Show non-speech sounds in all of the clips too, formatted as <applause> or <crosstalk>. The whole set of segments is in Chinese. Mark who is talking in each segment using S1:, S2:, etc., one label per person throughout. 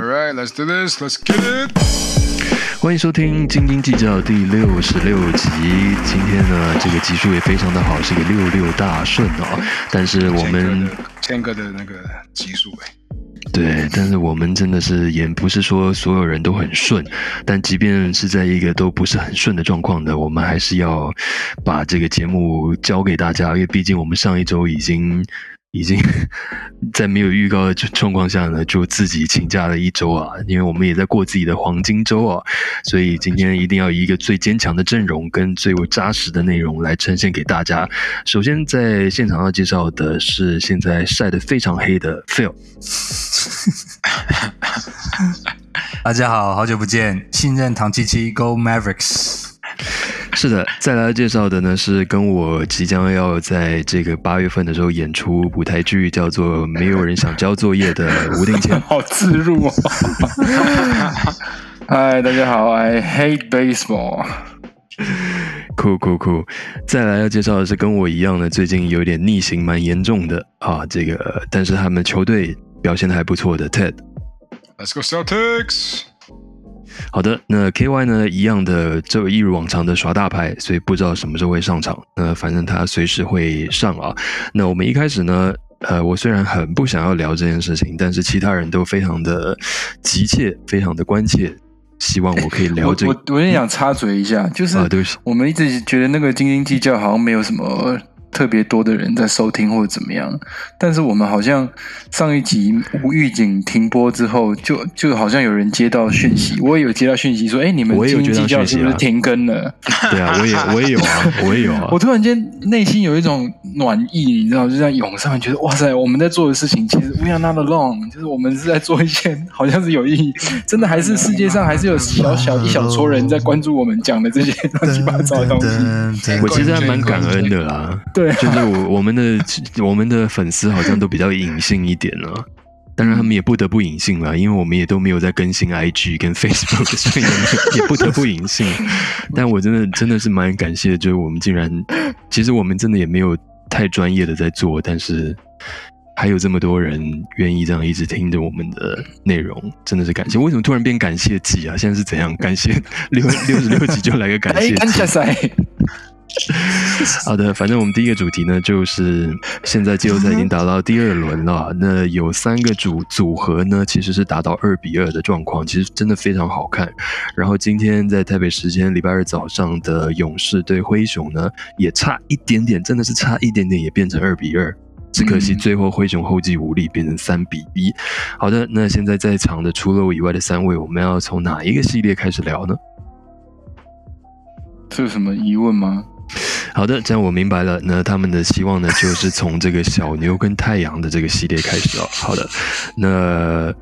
S1: All right, let's do this. Let's get it.
S2: 欢迎收听《斤斤计较》第六十六集。今天呢，这个集数也非常的好，是个六六大顺哦。但是我们
S1: 千哥的那个集数哎，
S2: 对，但是我们真的是也不是说所有人都很顺，但即便是在一个都不是很顺的状况的，我们还是要把这个节目交给大家，因为毕竟我们上一周已经。已经 <laughs> 在没有预告的状况下呢，就自己请假了一周啊，因为我们也在过自己的黄金周啊，所以今天一定要以一个最坚强的阵容跟最为扎实的内容来呈现给大家。首先在现场要介绍的是现在晒得非常黑的 Phil，<laughs>
S3: 大家好，好久不见，信任唐七七 Go Mavericks。
S2: 是的，再来介绍的呢是跟我即将要在这个八月份的时候演出舞台剧，叫做《没有人想交作业》的吴定谦。<laughs>
S1: 好自入哦！嗨，大家好，I hate baseball。
S2: 酷酷酷！再来要介绍的是跟我一样的，最近有点逆行蛮严重的啊，这个但是他们球队表现的还不错的 Ted。
S1: Let's go Celtics！
S2: 好的，那 K Y 呢？一样的，这一如往常的耍大牌，所以不知道什么时候会上场。那反正他随时会上啊。那我们一开始呢，呃，我虽然很不想要聊这件事情，但是其他人都非常的急切，非常的关切，希望我可以聊这个。
S4: 我我也想插嘴一下，就是
S2: 啊，对不起，
S4: 我们一直觉得那个斤斤计较好像没有什么。特别多的人在收听或者怎么样，但是我们好像上一集无预警停播之后，就就好像有人接到讯息，我也有接到讯息说，哎，你们
S2: 斤
S4: 斤计较是不是停更了？
S2: 对啊，我也我也有啊，我也有啊。<laughs>
S4: 我突然间内心有一种暖意，你知道，就这样涌上来，觉得哇塞，我们在做的事情其实 we are not alone，就是我们是在做一些好像是有意义，真的还是世界上还是有小小一小撮人在关注我们讲的这些乱七八糟的东西。
S2: 我其实还蛮感恩的啦。
S4: 对，
S2: 就是我我们的我们的粉丝好像都比较隐性一点了，当然他们也不得不隐性了，因为我们也都没有在更新 IG 跟 Facebook，所以也不得不隐性。<laughs> 但我真的真的是蛮感谢，就是我们竟然，其实我们真的也没有太专业的在做，但是还有这么多人愿意这样一直听着我们的内容，真的是感谢。为什么突然变感谢季啊？现在是怎样？感谢六六十六集就来个感谢季。好的，反正我们第一个主题呢，就是现在季后赛已经打到第二轮了。那 <laughs> 有三个组组合呢，其实是打到二比二的状况，其实真的非常好看。然后今天在台北时间礼拜二早上的勇士对灰熊呢，也差一点点，真的是差一点点，也变成二比二。只可惜最后灰熊后继无力，变成三比一。好的，那现在在场的除了我以外的三位，我们要从哪一个系列开始聊呢？
S4: 这有什么疑问吗？
S2: 好的，这样我明白了。那他们的希望呢，就是从这个小牛跟太阳的这个系列开始哦。<laughs> 好的，那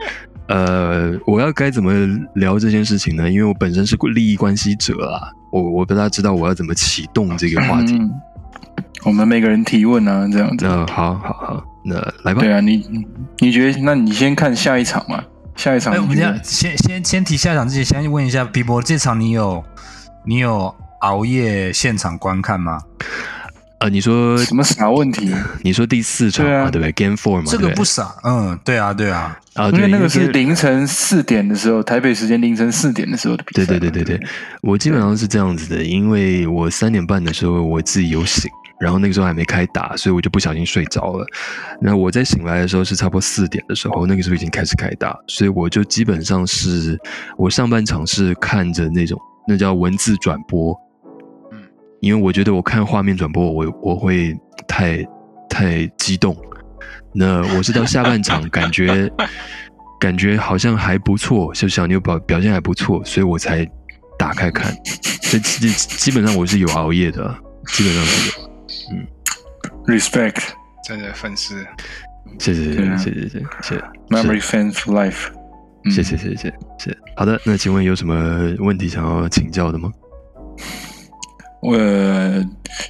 S2: 呃，我要该怎么聊这件事情呢？因为我本身是利益关系者啊，我我不大知道我要怎么启动这个话题。
S4: 我们每个人提问啊，这样子。
S2: 嗯，好好好，那来吧。
S4: 对啊，你你觉得？那你先看下一场嘛。下一场，
S3: 哎，我们先先先先提下一场之前，先问一下皮博，这场你有你有？熬夜现场观看吗？
S2: 呃，你说
S4: 什么傻问题？
S2: 你说第四场嘛，对不对？Game Four 嘛，
S3: 这个不傻。嗯，对啊，对啊。
S2: 啊，
S4: 因为那个是凌晨四点的时候，台北时间凌晨四点的时候的比
S2: 赛。对对对对对，我基本上是这样子的，因为我三点半的时候我自己有醒，然后那个时候还没开打，所以我就不小心睡着了。那我在醒来的时候是差不多四点的时候，那个时候已经开始开打，所以我就基本上是我上半场是看着那种那叫文字转播。因为我觉得我看画面转播，我我会太太激动。那我是到下半场 <laughs> 感觉感觉好像还不错，就小牛表表现还不错，所以我才打开看。所以基基本上我是有熬夜的，基本上是有。
S4: 嗯，respect，
S1: 真的粉丝，
S2: 谢谢谢谢谢谢谢谢
S4: ，memory fans for life，
S2: 谢谢谢谢谢谢。好的，那请问有什么问题想要请教的吗？
S4: 我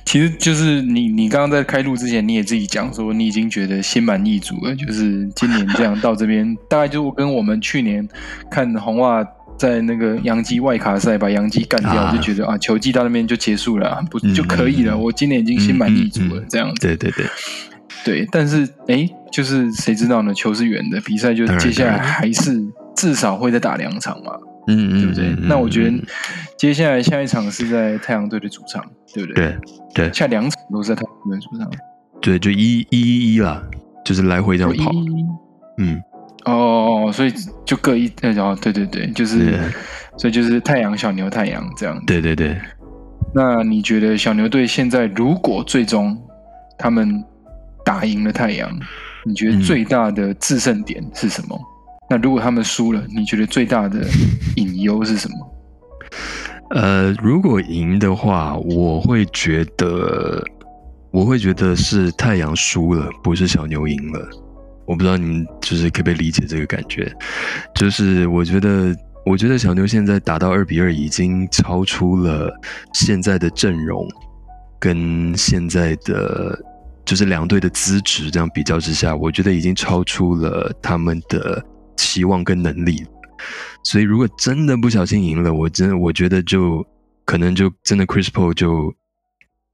S4: 其实就是你，你刚刚在开录之前，你也自己讲说，你已经觉得心满意足了。就是今年这样到这边，<laughs> 大概就跟我们去年看红袜在那个洋基外卡赛把洋基干掉，就觉得啊，球季到那边就结束了，不就可以了？我今年已经心满意足了，这样子。
S2: 对对对，
S4: 对。但是哎，就是谁知道呢？球是圆的，比赛就接下来还是至少会再打两场嘛，
S2: 嗯嗯，
S4: 对不对？
S2: 嗯
S4: 那我觉得
S2: 嗯
S4: 接下来下一场是在太阳队的主场，对不对？
S2: 对对
S4: 下两场都是在太阳队的主场。
S2: 对，就一一一一啦，就是来回这样跑。嗯，
S4: 哦，所以就各一，呃哦，对对对，就是，所以就是太阳、小牛、太阳这样。
S2: 对对对，
S4: 那你觉得小牛队现在如果最终他们打赢了太阳，你觉得
S2: 嗯
S4: 最大的制胜点是什么？那如果他们输了，你觉得最大的隐忧是什么？
S2: 呃，如果赢的话，我会觉得，我会觉得是太阳输了，不是小牛赢了。我不知道你们就是可不可以理解这个感觉？就是我觉得，我觉得小牛现在打到二比二，已经超出了现在的阵容跟现在的就是两队的资质这样比较之下，我觉得已经超出了他们的期望跟能力。所以如果真的不小心赢了，我真的我觉得就可能就真的 Chris Paul 就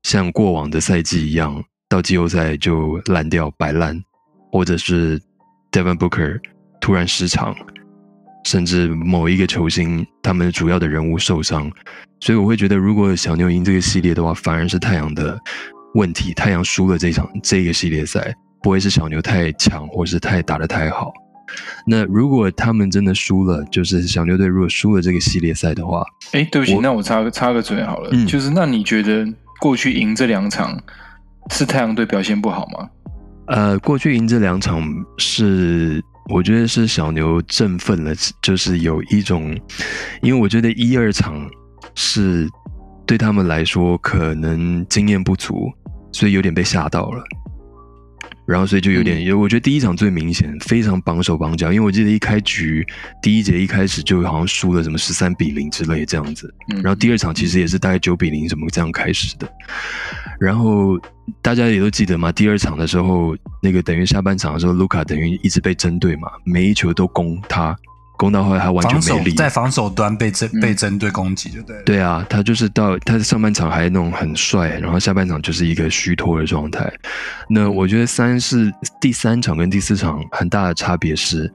S2: 像过往的赛季一样，到季后赛就烂掉摆烂，或者是 Devin Booker 突然失常，甚至某一个球星他们主要的人物受伤，所以我会觉得，如果小牛赢这个系列的话，反而是太阳的问题，太阳输了这场这个系列赛，不会是小牛太强或是太打得太好。那如果他们真的输了，就是小牛队如果输了这个系列赛的话，
S4: 哎，对不起，
S2: 我
S4: 那我插个插个嘴好了，
S2: 嗯
S4: 就是那你觉得过去赢这两场是太阳队表现不好吗？
S2: 呃，过去赢这两场是我觉得是小牛振奋了，就是有一种，因为我觉得一二场是对他们来说可能经验不足，所以有点被吓到了。然后，所以就有点，我觉得第一场最明显，非常绑手绑脚，因为我记得一开局第一节一开始就好像输了什么十三比零之类这样子，
S4: 嗯，
S2: 然后第二场其实也是大概九比零什么这样开始的，然后大家也都记得嘛，第二场的时候，那个等于下半场的时候，卢卡等于一直被针对嘛，每一球都攻他，攻到后来他完全没力。
S3: 在防守端被针
S4: 嗯
S3: 被针对攻击，就对了。
S2: 对啊，他就是到他上半场还那种很帅，然后下半场就是一个虚脱的状态。那我觉得三是第三场跟第四场很大的差别是，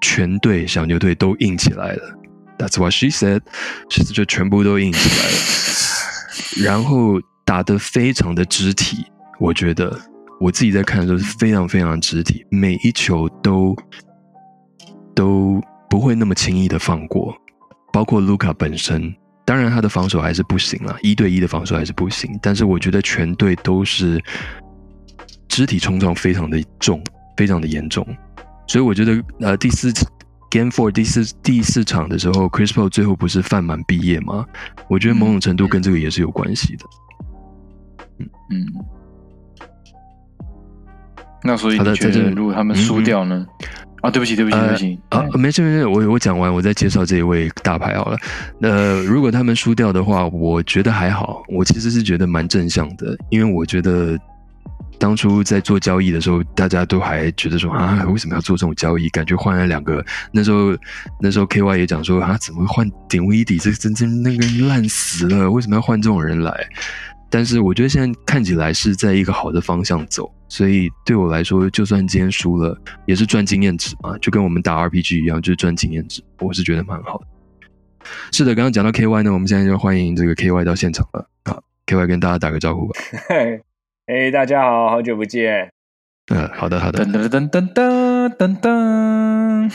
S2: 全队小牛队都硬起来了。That's what she said，其实就全部都硬起来了，<laughs> 然后打得非常的肢体。我觉得我自己在看的时候是非常非常肢体，每一球都都不会那么轻易的放过。包括卢卡本身，当然他的防守还是不行了，一对一的防守还是不行。但是我觉得全队都是肢体冲撞非常的重，非常的严重。所以我觉得，呃，第四 Game Four 第四第四场的时候，Chris Paul 最后不是犯满毕业吗？我觉得某种程度跟这个也是有关系的。
S4: 嗯嗯，那所以
S2: 他的在这
S4: 如果他们输掉呢？啊，对不起，对不起，对不起，
S2: 啊，没事没事，我我讲完，我再介绍这一位大牌好了。呃，如果他们输掉的话，我觉得还好，我其实是觉得蛮正向的，因为我觉得当初在做交易的时候，大家都还觉得说啊，为什么要做这种交易？感觉换了两个，那时候那时候 KY 也讲说啊，怎么会换顶威迪？这真真那个烂死了，为什么要换这种人来？但是我觉得现在看起来是在一个好的方向走，所以对我来说，就算今天输了，也是赚经验值嘛，就跟我们打 RPG 一样，就是赚经验值，我是觉得蛮好的。是的，刚刚讲到 KY 呢，我们现在就欢迎这个 KY 到现场了。啊，KY 跟大家打个招呼吧。<laughs>
S5: 嘿，哎，大家好，好久不见。
S2: 嗯，好的，好的
S4: 噔。噔噔噔噔噔噔，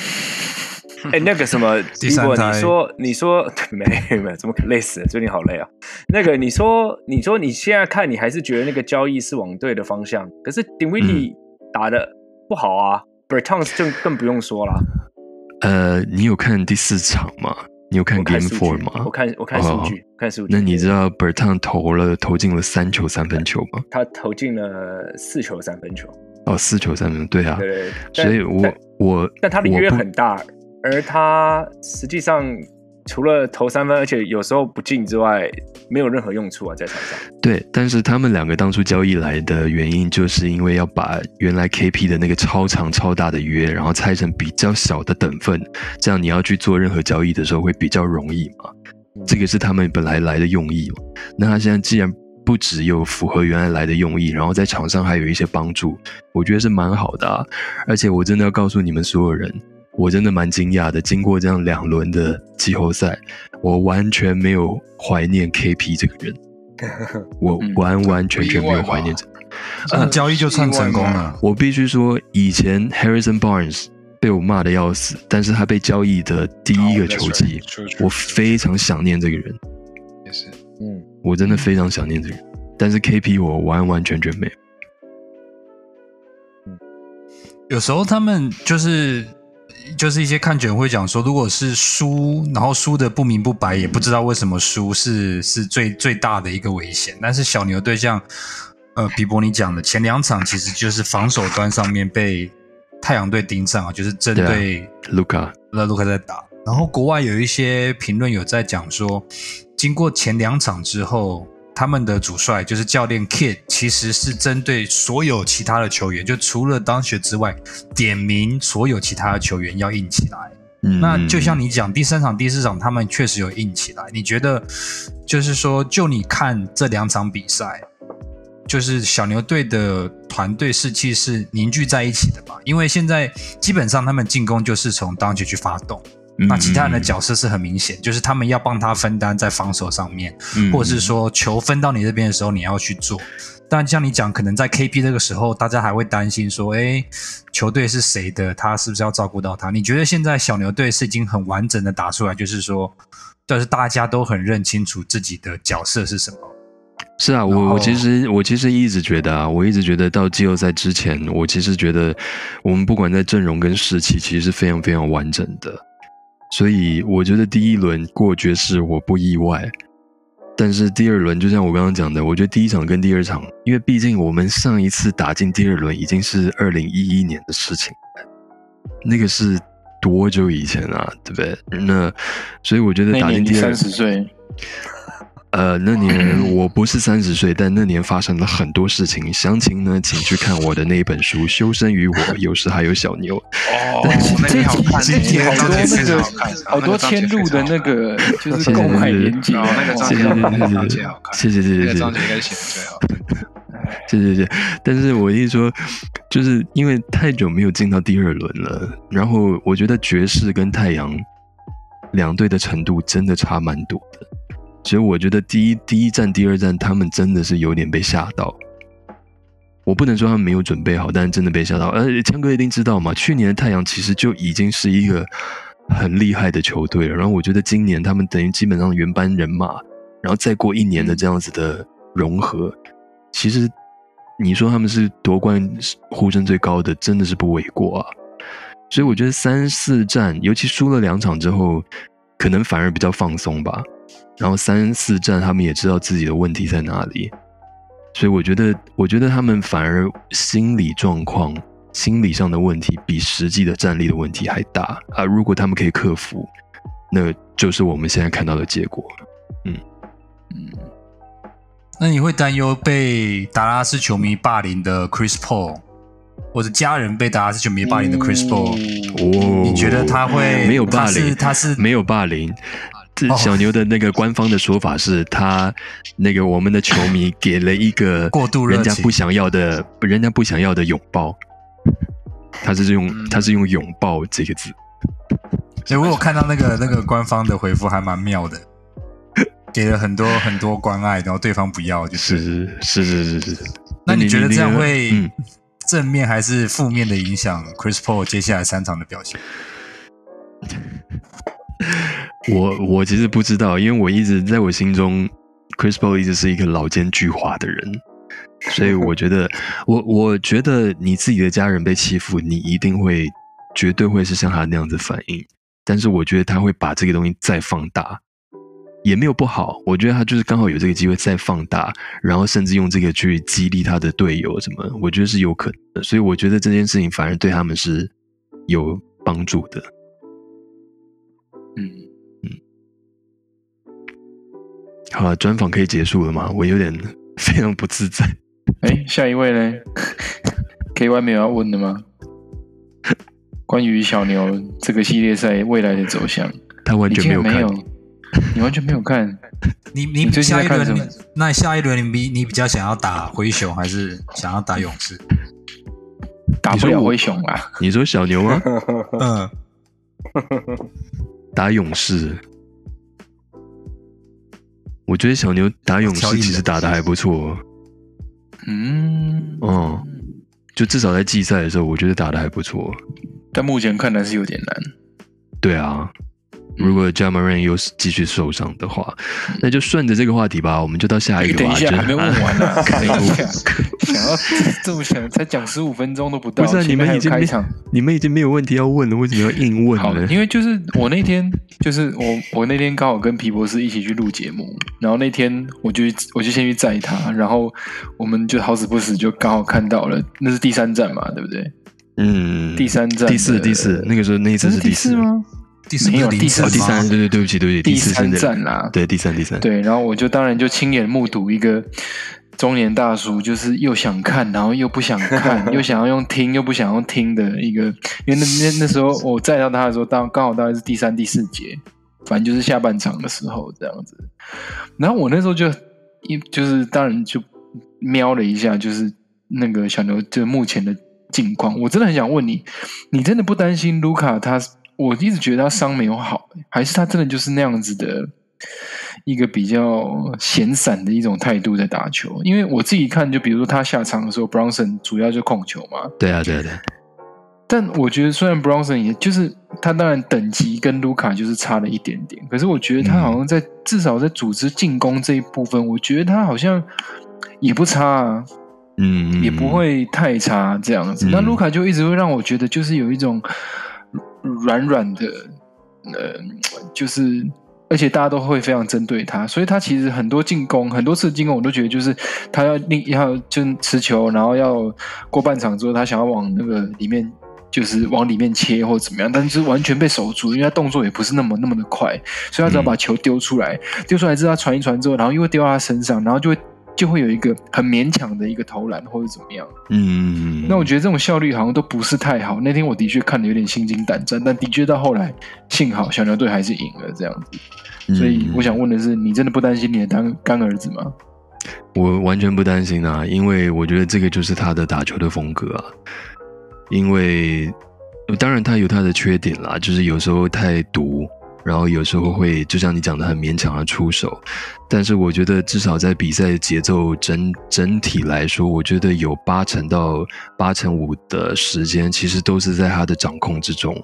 S5: 哎，那个什么，<laughs> 如果
S3: 第三胎
S5: 你说你说没没，怎么可累死了？最近好累啊。那个你说你说你现在看，你还是觉得那个交易是往对的方向，可是顶威迪打的不好啊，Bertons 就更不用说了。
S2: 呃，你有看第四场吗？你有看 Game Four，吗？
S5: 我看我看数据，看数据。
S2: 那你知道 b e r t o n 投了投进了三球三分球吗？
S5: 他投进了四球三分球，
S2: 哦，四球三分，对啊。
S5: 对对。对
S2: 所以我我
S5: 但他的约很大，而他实际上除了投三分，而且有时候不进之外，没有任何用处啊，在场上。
S2: 对，但是他们两个当初交易来的原因，就是因为要把原来 KP 的那个超长超大的约，然后拆成比较小的等份，这样你要去做任何交易的时候会比较容易嘛。这个是他们本来来的用意嘛。那他现在既然不只有符合原来来的用意，然后在场上还有一些帮助，我觉得是蛮好的啊。而且我真的要告诉你们所有人，我真的蛮惊讶的。经过这样两轮的季后赛，我完全没有怀念 KP 这个人，<laughs> 我
S4: 嗯
S2: 完完全全没有怀念这个人。
S3: 这样交易就算成功了。
S2: 我必须说，以前 Harrison Barnes 被我骂的要死，但是他被交易的第一个球季，我非常想念这个人，
S1: 也是
S5: 嗯，
S2: 我真的非常想念这个人。但是 KP 我完完全全没有。
S3: 有时候他们就是就是一些看卷会讲说，如果是输，然后输的不明不白，也不知道为什么输是是最最大的一个危险。但是小牛队像呃比伯尼讲的，前两场其实就是防守端上面被太阳队盯上啊，就是针
S2: 对卢卡，
S3: 那卢卡在打。然后国外有一些评论有在讲说，经过前两场之后，他们的主帅就是教练 Kid，其实是针对所有其他的球员，就除了当学之外，点名所有其他的球员要硬起来。
S2: 嗯，
S3: 那就像你讲，第三场、第四场他们确实有硬起来。你觉得，就是说，就你看这两场比赛，就是小牛队的团队士气是凝聚在一起的吧？因为现在基本上他们进攻就是从当局去发动，
S2: 嗯
S3: 那其他人的角色是很明显，就是他们要帮他分担在防守上面，
S2: 嗯
S3: 或者是说球分到你这边的时候你要去做。但像你讲，可能在 KP 这个时候，大家还会担心说，哎，球队是谁的？他是不是要照顾到他？你觉得现在小牛队是已经很完整的打出来，就是说，就是大家都很认清楚自己的角色是什么？
S2: 是啊，我我其实我其实一直觉得啊，我一直觉得到季后赛之前，我其实觉得我们不管在阵容跟士气，其实是非常非常完整的。所以我觉得第一轮过爵士我不意外，但是第二轮就像我刚刚讲的，我觉得第一场跟第二场，因为毕竟我们上一次打进第二轮已经是二零一一年的事情，那个是多久以前啊，对不对？那所以我觉得打进第二
S4: 三十岁，
S2: 呃，那年我不是三十岁，但那年发生了很多事情。详情呢，请去看我的那一本书《修身于我》，有时还有小牛。
S1: 哦 <laughs>
S3: 那
S4: 这
S3: 你好看
S4: 这集好多
S3: 那
S4: 那个
S1: 好
S4: 多迁入的那个就是购买连接，
S1: 哦那个章节好看，那个章
S2: 谢谢
S1: 节好看，
S2: 谢谢谢谢谢谢
S1: 章节应该是写的最好。<laughs>
S2: 谢谢谢谢。但是我一说，就是因为太久没有进到第二轮了，然后我觉得爵士跟太阳两队的程度真的差蛮多的，所以我觉得第一第一站、第二站他们真的是有点被吓到。我不能说他们没有准备好，但是真的被吓到。而强哥一定知道嘛，去年的太阳其实就已经是一个很厉害的球队了。然后我觉得今年他们等于基本上原班人马，然后再过一年的这样子的融合，其实你说他们是夺冠呼声最高的，真的是不为过啊。所以我觉得三四战，尤其输了两场之后，可能反而比较放松吧。然后三四战，他们也知道自己的问题在哪里，所以我觉得，我觉得他们反而心理状况、心理上的问题比实际的战力的问题还大啊。如果他们可以克服，那就是我们现在看到的结果。
S3: 嗯嗯那你会担忧被达拉斯球迷霸凌的 Chris Paul，或者家人被达拉斯球迷霸凌的 Chris Paul？、
S2: 哦，
S3: 你觉得他会
S2: 没有霸凌？
S3: 他是
S2: 没有霸凌。这
S3: 哦
S2: 小牛的那个官方的说法是他那个我们的球迷 <laughs> 给了一个
S3: 过度
S2: 人家不想要的，人家不想要的拥抱。他是用
S1: 嗯
S2: 他是用拥抱这个字，
S3: 所以我有看到那个那个官方的回复还蛮妙的，给了很多很多关爱，然后对方不要，就是。
S2: 是是是是是。
S3: 那你觉得这样会
S2: 嗯，
S3: 正面还是负面的影响 Chris Paul 接下来三场的表现？<laughs>
S2: 我我其实不知道，因为我一直在我心中，Chris Paul 一直是一个老奸巨猾的人，所以我觉得，我我觉得你自己的家人被欺负，你一定会绝对会是像他那样子反应，但是我觉得他会把这个东西再放大，也没有不好，我觉得他就是刚好有这个机会再放大，然后甚至用这个去激励他的队友什么，我觉得是有可能的，所以我觉得这件事情反而对他们是有帮助的。好了，专访可以结束了吗？我有点 <laughs> 非常不自在。
S4: 哎，下一位呢？<laughs> K Y 没有要问的吗？关于小牛这个系列赛未来的走向，
S2: 他完全没有看。
S4: 你完全没有看。<laughs>
S3: 你你
S4: 你最近在看什么
S3: 那下一轮你比你比较想要打灰熊还是想要打勇士？
S4: 打不了灰熊啊！
S2: 你说小牛吗？
S3: 嗯，
S2: 打勇士，我觉得小牛打勇士其实打的还不错。
S4: 嗯，
S2: 哦，就至少在季赛的时候，我觉得打的还不错。
S4: 但目前看来是有点难。
S2: 对啊。如果 Jamaran 又是继续受伤的话，那就顺着这个话题吧，我们就到下一个。
S4: 等一下，还没问完呢。等一下，<laughs> 想要这么想，才讲十五分钟都不到。
S2: 不是你们已经开场，你们已经没有问题要问了，为什么要硬问呢？
S4: 因为就是我那天，就是我我那天刚好跟皮博士一起去录节目，然后那天我就我就先去载他，然后我们就好死不死就刚好看到了，那是第三站嘛，对不对？
S2: 嗯，
S4: 第三站，
S2: 第四，第四，那个时候那一次是
S4: 第
S2: 四
S4: 吗？
S3: 没有第
S2: 三，第三，对对对不起对不起，
S4: 第三站啦，
S2: 对第三第三，
S4: 对，然后我就当然就亲眼目睹一个中年大叔，就是又想看，然后又不想看，<laughs> 又想要用听，又不想用听的一个，因为那那那时候我载到他的时候，当刚好大概是第三第四节，反正就是下半场的时候这样子，然后我那时候就一就是当然就瞄了一下，就是那个小牛就目前的境况，我真的很想问你，你真的不担心卢卡他？我一直觉得他伤没有好，还是他真的就是那样子的一个比较闲散的一种态度在打球。因为我自己看，就比如说他下场的时候，Bronson 主要就控球嘛。
S2: 对啊，对啊，对。
S4: 但我觉得虽然 Bronson 也就是他当然等级跟卢卡就是差了一点点，可是我觉得他好像在至少在组织进攻这一部分，我觉得他好像也不差啊，
S2: 嗯，
S4: 也不会太差这样子。那卢卡就一直会让我觉得就是有一种。软软的，呃，就是，而且大家都会非常针对他，所以他其实很多进攻，很多次进攻，我都觉得就是他要另要就持球，然后要过半场之后，他想要往那个里面，就是往里面切或者怎么样，但是完全被守住，因为他动作也不是那么那么的快，所以他只要把球丢出来，丢出来之后他传一传之后，然后又会丢到他身上，然后就会。就会有一个很勉强的一个投篮或者怎么样，
S2: 嗯，
S4: 那我觉得这种效率好像都不是太好。那天我的确看的有点心惊胆战，但的确到后来，幸好小牛队还是赢了这样子。所以我想问的是，你真的不担心你的干干儿子吗？
S2: 我完全不担心啊，因为我觉得这个就是他的打球的风格啊。因为当然他有他的缺点啦，就是有时候太毒。然后有时候会就像你讲的很勉强的出手，但是我觉得至少在比赛节奏整整体来说，我觉得有八成到八成五的时间其实都是在他的掌控之中。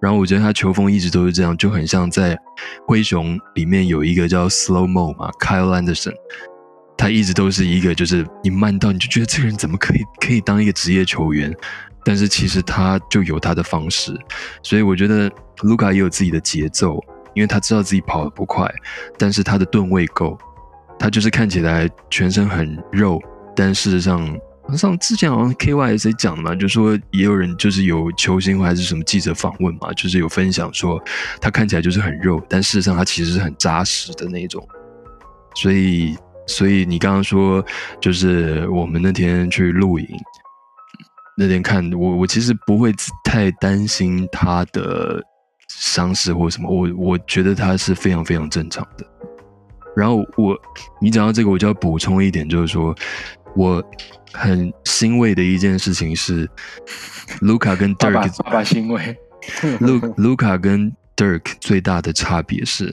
S2: 然后我觉得他球风一直都是这样，就很像在灰熊里面有一个叫 Slow Mo 嘛，Kyle Anderson，他一直都是一个就是你慢到你就觉得这个人怎么可以可以当一个职业球员。但是其实他就有他的方式，所以我觉得卢卡也有自己的节奏，因为他知道自己跑得不快，但是他的吨位够，他就是看起来全身很肉，但事实上，像之前好像 K Y S 讲嘛，就说也有人就是有球星或还是什么记者访问嘛，就是有分享说他看起来就是很肉，但事实上他其实是很扎实的那种，所以所以你刚刚说就是我们那天去露营。那天看我，我其实不会太担心他的伤势或什么，我我觉得他是非常非常正常的。然后我，你讲到这个，我就要补充一点，就是说我很欣慰的一件事情是，卢卡跟 Dirk
S4: 爸爸欣慰。
S2: 卢卢卡跟 Dirk 最大的差别是，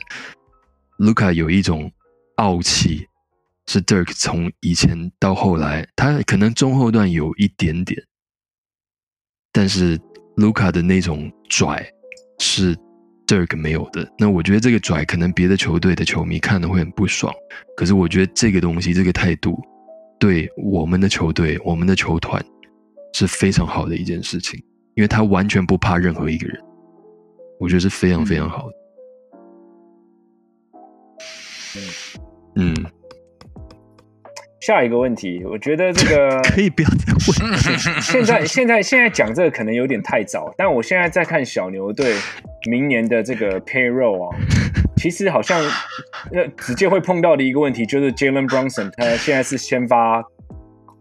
S2: 卢卡有一种傲气，是 Dirk 从以前到后来，他可能中后段有一点点。但是卢卡的那种拽是 Dirk 没有的。那我觉得这个拽可能别的球队的球迷看的会很不爽。可是我觉得这个东西，这个态度，对我们的球队、我们的球团是非常好的一件事情，因为他完全不怕任何一个人。我觉得是非常非常好的。嗯。
S5: 下一个问题，我觉得这个 <laughs>
S2: 可以不要再问。
S5: 现在现在现在讲这个可能有点太早，但我现在在看小牛队明年的这个 payroll 啊，其实好像那直接会碰到的一个问题就是 Jalen Brunson，他现在是先发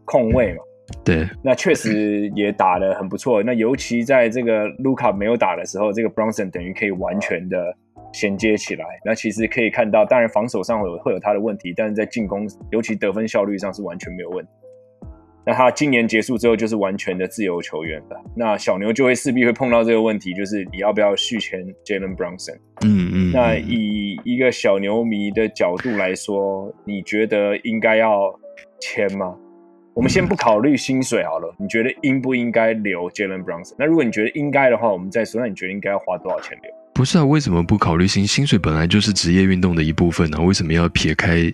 S5: 控卫嘛？
S2: 对，
S5: 那确实也打得很不错。那尤其在这个卢卡没有打的时候，这个 Brunson 等于可以完全的。衔接起来，那其实可以看到，当然防守上会有会有他的问题，但是在进攻，尤其得分效率上是完全没有问题。那他今年结束之后就是完全的自由球员了。那小牛就会势必会碰到这个问题，就是你要不要续签 Jalen Brunson？
S2: 嗯嗯，
S5: 那以一个小牛迷的角度来说，你觉得应该要签吗？我们先不考虑薪水好了，你觉得应不应该留 Jalen Brunson？那如果你觉得应该的话，我们再说。那你觉得应该要花多少钱留？
S2: 不是啊，为什么不考虑薪薪水？本来就是职业运动的一部分呢，为什么要撇开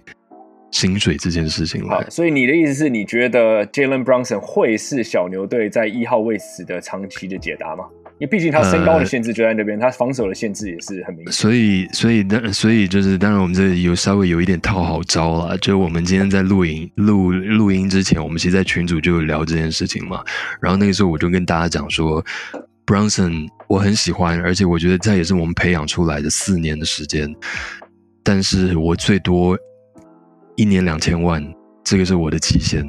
S2: 薪水这件事情
S5: 好
S2: 来？，
S5: 所以你的意思是你觉得 Jalen Brunson 会是小牛队在一号位置的长期的解答吗？因为毕竟他身高的限制就在那边，他防守的限制也是很明显。
S2: 所以，所以，当所以就是，当然，我们这里有稍微有一点套好招啦。就是我们今天在录影录录音之前，我们其实，在群组就有聊这件事情嘛。然后那个时候，我就跟大家讲说，Brunson 我很喜欢，而且我觉得这也是我们培养出来的四年的时间。但是我最多一年两千万，这个是我的极限，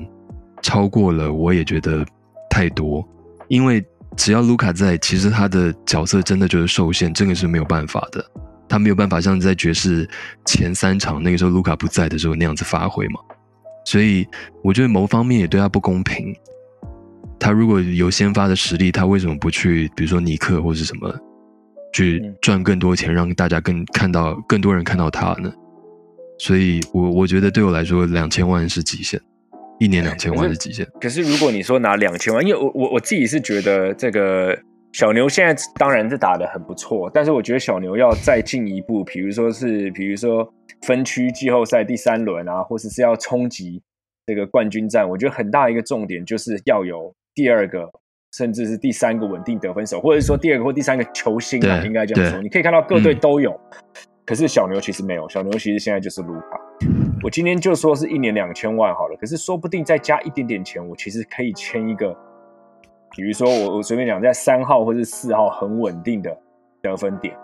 S2: 超过了我也觉得太多，因为只要卢卡在，其实他的角色真的就是受限，这个是没有办法的。他没有办法像在爵士前三场那个时候卢卡不在的时候那样子发挥嘛，所以我觉得某方面也对他不公平。他如果有先发的实力，他为什么不去，比如说尼克或是什么，去
S5: 嗯
S2: 赚更多钱，让大家更看到更多人看到他呢？所以我我觉得对我来说，两千万是极限，一年两千万是极限。
S5: 可是如果你说拿两千万，因为我我我自己是觉得这个小牛现在当然是打的很不错，但是我觉得小牛要再进一步，比如说是比如说分区季后赛第三轮啊，或者是要冲击这个冠军战，我觉得很大一个重点就是要有第二个。甚至是第三个稳定得分手，或者说第二个或第三个球星啊，应该这样说。你可以看到各队
S2: 嗯
S5: 都有，可是小牛其实没有。小牛其实现在就是卢卡。我今天就说是一年两千万好了，可是说不定再加一点点钱，我其实可以签一个，比如说我我随便讲，在三号或是四号很稳定的得分点，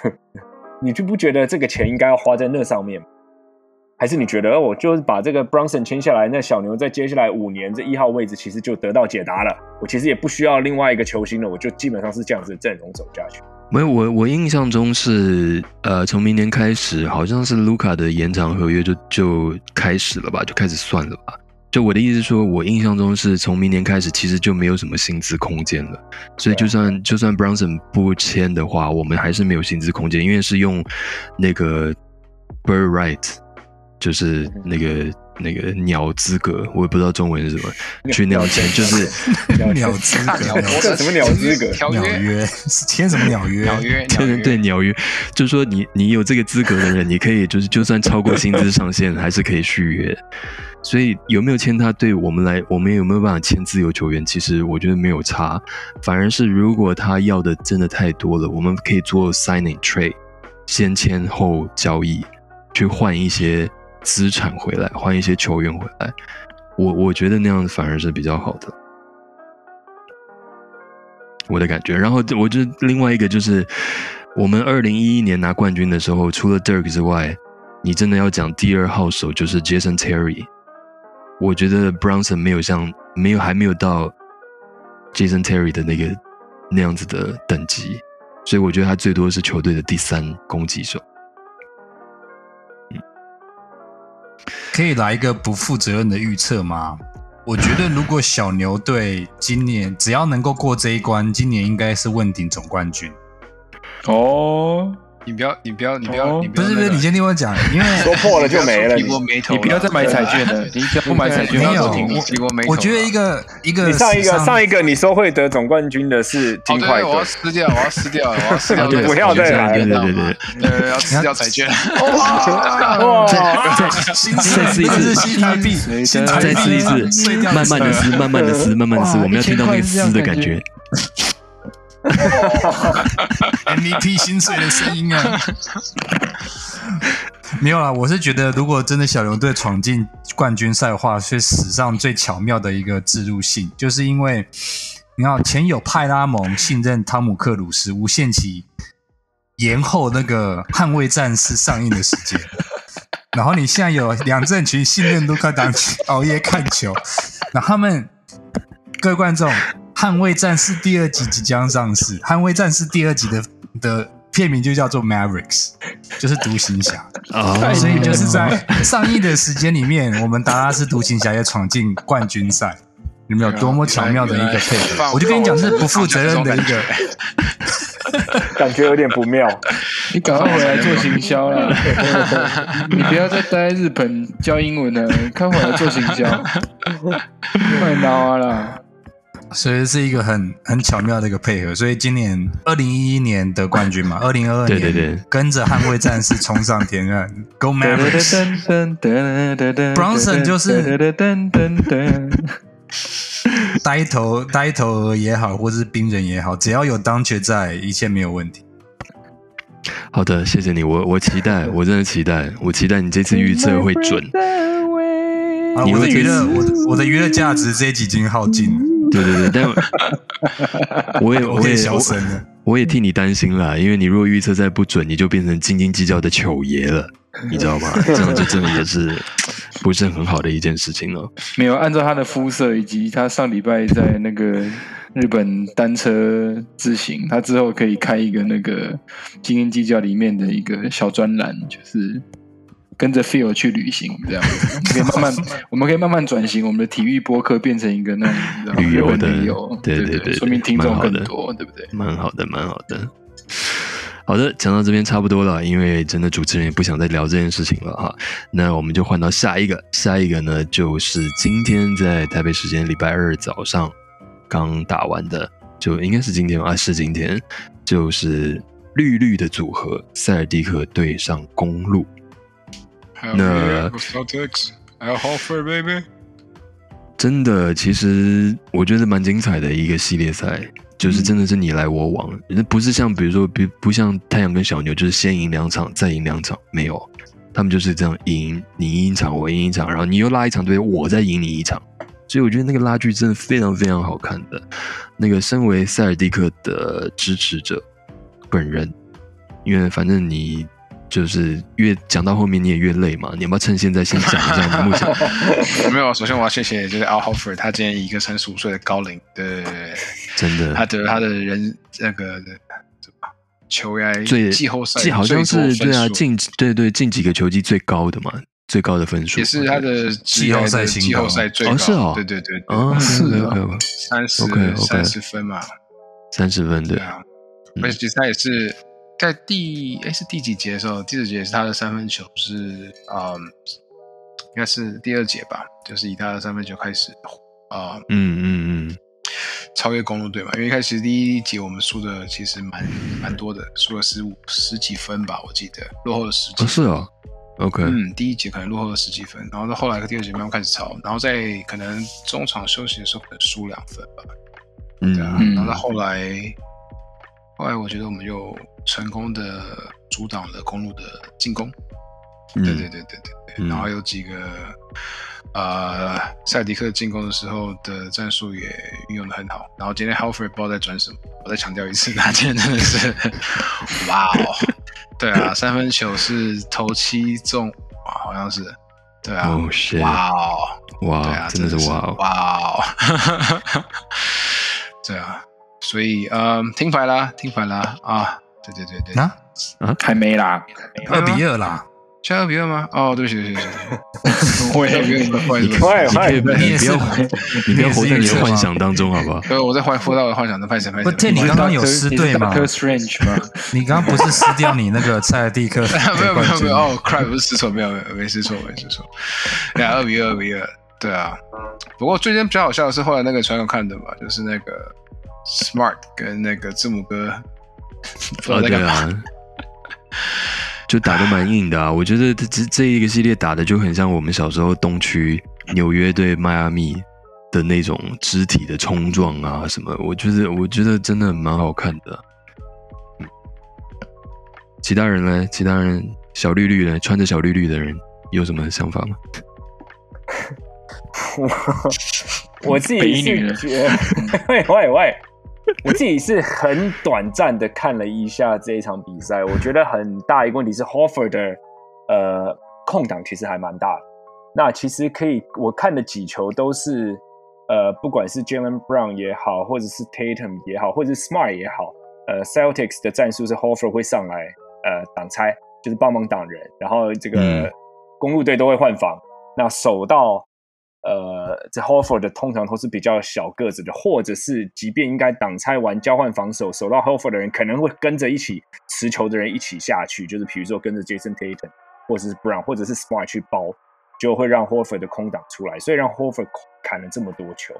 S5: <laughs> 你就不觉得这个钱应该要花在那上面吗？还是你觉得，哦我就是把这个 Brunson 签下来，那小牛在接下来五年这一号位置其实就得到解答了，我其实也不需要另外一个球星了，我就基本上是这样子的阵容走下去。
S2: 没有，我我印象中是，呃，从明年开始，好像是卢卡的延长合约就就开始了吧，就开始算了吧。就我的意思是说，我印象中是从明年开始，其实就没有什么薪资空间了。所以就算就算 Brunson 不签的话，我们还是没有薪资空间，因为是用那个 bird right，就是那个那个鸟资格，我也不知道中文是什么，去鸟签，就是 <laughs>
S3: 鸟资格，<laughs>
S5: 什么鸟资格
S3: 鸟
S1: 条约
S3: 约是签什么鸟约？<laughs>
S1: 鸟约
S2: 对对对，鸟约，就是说你你有这个资格的人，你可以就是就算超过薪资上限，还是可以续约。所以有没有签他，对我们来，我们有没有办法签自由球员？其实我觉得没有差，反而是如果他要的真的太多了，我们可以做 signing trade，先签后交易，去换一些资产回来，换一些球员回来。我我觉得那样子反而是比较好的。我的感觉。然后我就另外一个就是，我们二零一一年拿冠军的时候，除了 Dirk 之外，你真的要讲第二号手就是 Jason Terry。我觉得 Brownson 没有像没有还没有到 Jason Terry 的那个那样子的等级，所以我觉得他最多是球队的第三攻击手。
S3: 可以来一个不负责任的预测吗？我觉得如果小牛队今年只要能够过这一关，今年应该是问鼎总冠军。
S4: 哦，
S1: 你不要，你不要，你不要，
S4: 哦
S1: 你不要
S3: 不是不是，你先听我讲，<laughs> 因为
S5: 说破了就没了
S4: 你不要再买彩券了，<laughs> 你只要不买彩券，
S1: 了。
S3: 我觉得一个一个
S5: 你上一个上一个你说会得总冠军的是金块队
S1: 我要，撕掉，我要撕掉，我要撕掉
S2: 啊对对对对对，
S1: 对，要撕掉彩券。<laughs>
S2: 再撕一次。
S3: 这是新台币，新台币
S2: 再撕一次，慢慢的撕，慢慢的撕，慢慢的撕，我们要听到那个撕的感觉。
S3: MVP 心碎的声音啊！没有啦，我是觉得，如果真的小牛队闯进冠军赛的话，是史上最巧妙的一个植入性，就是因为你看前有派拉蒙信任汤姆克鲁斯，无限期延后那个捍卫战士上映的时间，<laughs> 然后你现在有两阵群信任卢卡当熬夜看球，那他们各位观众，《捍卫战士》第二集即将上市，《捍卫战士》第二集的的片名就叫做 Mavericks，就是独行侠。
S2: 哦，
S3: 所以就是在上映的时间里面，我们达拉斯独行侠也闯进冠军赛，有没有多么巧妙的一个配合？我就跟你讲，这是不负责任的一个。
S5: 感觉有点不妙。
S4: 你赶快回来做行销啦！你不要再待在日本教英文了，快回来做行销，快挠啊啦！
S3: 所以是一个很很巧妙的一个配合。所以今年二零一一年得冠军嘛，二零二二年
S2: 对对对
S3: 跟着捍卫战士冲上天岸，<laughs> Go Mavericks！Bronson 就是呆头呆头鹅也好，或是冰人也好，只要有当缺在，一切没有问题。
S2: 好的，谢谢你，我我期待，我真的期待，我期待你这次预测会准。
S3: 啊，我的娱乐，
S2: 次
S3: 我的我的娱乐价值这一集已经耗尽了，
S2: 对对对，但我也 <laughs>
S3: 我
S2: 也我
S3: 消声。
S2: 我也替你担心啦，因为你如果预测再不准，你就变成斤斤计较的糗爷了，你知道吗？<laughs> 这样就真的也是不是很好的一件事情了。
S4: 没有按照他的肤色以及他上礼拜在那个 <laughs> 日本单车自行，他之后可以开一个那个斤斤计较里面的一个小专栏，就是跟着 feel 去旅行这样可以慢慢，<laughs> 我们可以慢慢转型我们的体育播客，变成一个那种
S2: 旅游的
S4: 对
S2: 对对对
S4: 说明听众更多，对不对？
S2: 蛮好的，蛮好的。好的，讲到这边差不多了，因为真的主持人也不想再聊这件事情了哈。那我们就换到下一个，下一个呢就是今天在台北时间礼拜二早上刚打完的，就应该是今天吧啊，是今天，就是绿绿的组合塞尔蒂克对上公路。
S1: 还有
S2: 那真的，其实我觉得蛮精彩的一个系列赛，就是真的是你来我往，那不是像比如说，不不像太阳跟小牛，就是先赢两场再赢两场，没有，他们就是这样赢，你赢一场我赢一场，然后你又拉一场队，我再赢你一场，所以我觉得那个拉锯真的非常非常好看的。那个身为塞尔蒂克的支持者本人，因为反正你。就是越讲到后面你也越累嘛，你要不要趁现在先讲一下你目前？<laughs>
S1: 没有，首先我要谢谢就是 Al Horford，他今年以一个三十五岁的高龄，对对对对，
S2: 真的
S1: 他得他的人那个什么球员
S2: 最
S1: 季后赛
S2: 季好像是对啊，近对对近几个球季最高的嘛，最高的分数。
S1: 也是他的
S3: 季后赛
S1: 季后赛最高，
S2: 哦是哦
S1: 对对对，
S2: 啊，
S4: 是啊
S2: 没有
S1: 三十
S2: OK，OK。
S1: 三十分嘛，
S2: 三十分对。
S1: 对，啊，而且其实他也是在第哎是第几节的时候，第四节是他的三分球是嗯，应该是第二节吧，就是以他的三分球开始啊、
S2: 嗯嗯嗯，
S1: 超越公路队嘛，因为一开始第一节我们输的其实蛮蛮多的，输了十五十几分吧，我记得落后了十几。分。
S2: 哦是哦，OK，
S1: 嗯，第一节可能落后了十几分，然后到后来第二节慢慢开始超，然后在可能中场休息的时候可能输两分吧，对啊，
S2: 嗯
S1: 然后到后来，后来我觉得我们又成功的阻挡了公路的进攻，
S2: 嗯
S1: 对对对对对对，
S2: 嗯。
S1: 然后有几个呃塞迪克进攻的时候的战术也运用的很好，然后今天 Halford 不知道在转什么，我再强调一次，他今天真的是哇哦，对啊，三分球是投七中，哇，好像是，对啊
S2: ，Oh, shit
S1: 哇哦。对
S2: 哇
S1: 啊，，
S2: 真的是哇哦，
S1: 哇哦，<laughs> 对啊，所以嗯，听牌啦，听牌啦啊，对对对对，
S3: 啊，
S4: 还没啦，
S3: 二比二啦，
S1: 现在二比二吗？哦，对不起对不起对不起，<laughs> 我也不好意思，
S5: 快快
S2: 你
S3: 你也是
S2: 你不要你不要活在你的幻想当中，好不好？
S1: 对，我在幻佛到我的幻想的派神派
S3: 不
S1: 神
S3: ，，Tim，你刚刚有失对吗
S4: ？Strange 吗？<laughs>
S3: 你刚刚不是失掉你那个塞尔蒂克 <laughs>
S1: 没有没有没有。
S3: 哦，
S1: 哦，cry 不是失错，没有没有没失错没失错，对啊，二比二二比二，对啊，不过最近比较好笑的是后来那个传友看的嘛，就是那个 Smart 跟那个字母哥，
S2: 啊，对。啊，<laughs> 就打的蛮硬的啊。我觉得这这这一个系列打的就很像我们小时候东区纽约对迈阿密的那种肢体的冲撞啊什么。我觉得我觉得真的蛮好看的。嗯其他人呢？其他人小绿绿的穿着小绿绿的人有什么想法吗？<laughs>
S5: 我自己
S4: 北一女了
S5: 是觉得，喂喂喂，<laughs> 我自己是很短暂的看了一下这一场比赛，我觉得很大一个问题是 Hofer 的呃空档其实还蛮大的。那其实可以，我看的几球都是呃，不管是 Jalen Brown 也好，或者是 Tatum 也好，或者是 Smart 也好，呃 Celtics 的战术是 Horford 会上来呃挡拆，就是帮忙挡人，然后这个
S2: 嗯
S5: 公路队都会换防，那守到呃这 Horford 的通常都是比较小个子的，或者是即便应该挡拆完交换防守，守到 Horford 的人可能会跟着一起持球的人一起下去，就是比如说跟着 Jason Tatum 或者是 Brown 或者是 Smart 去包，就会让 Horford 的空档出来，所以让 Horford 砍了这么多球。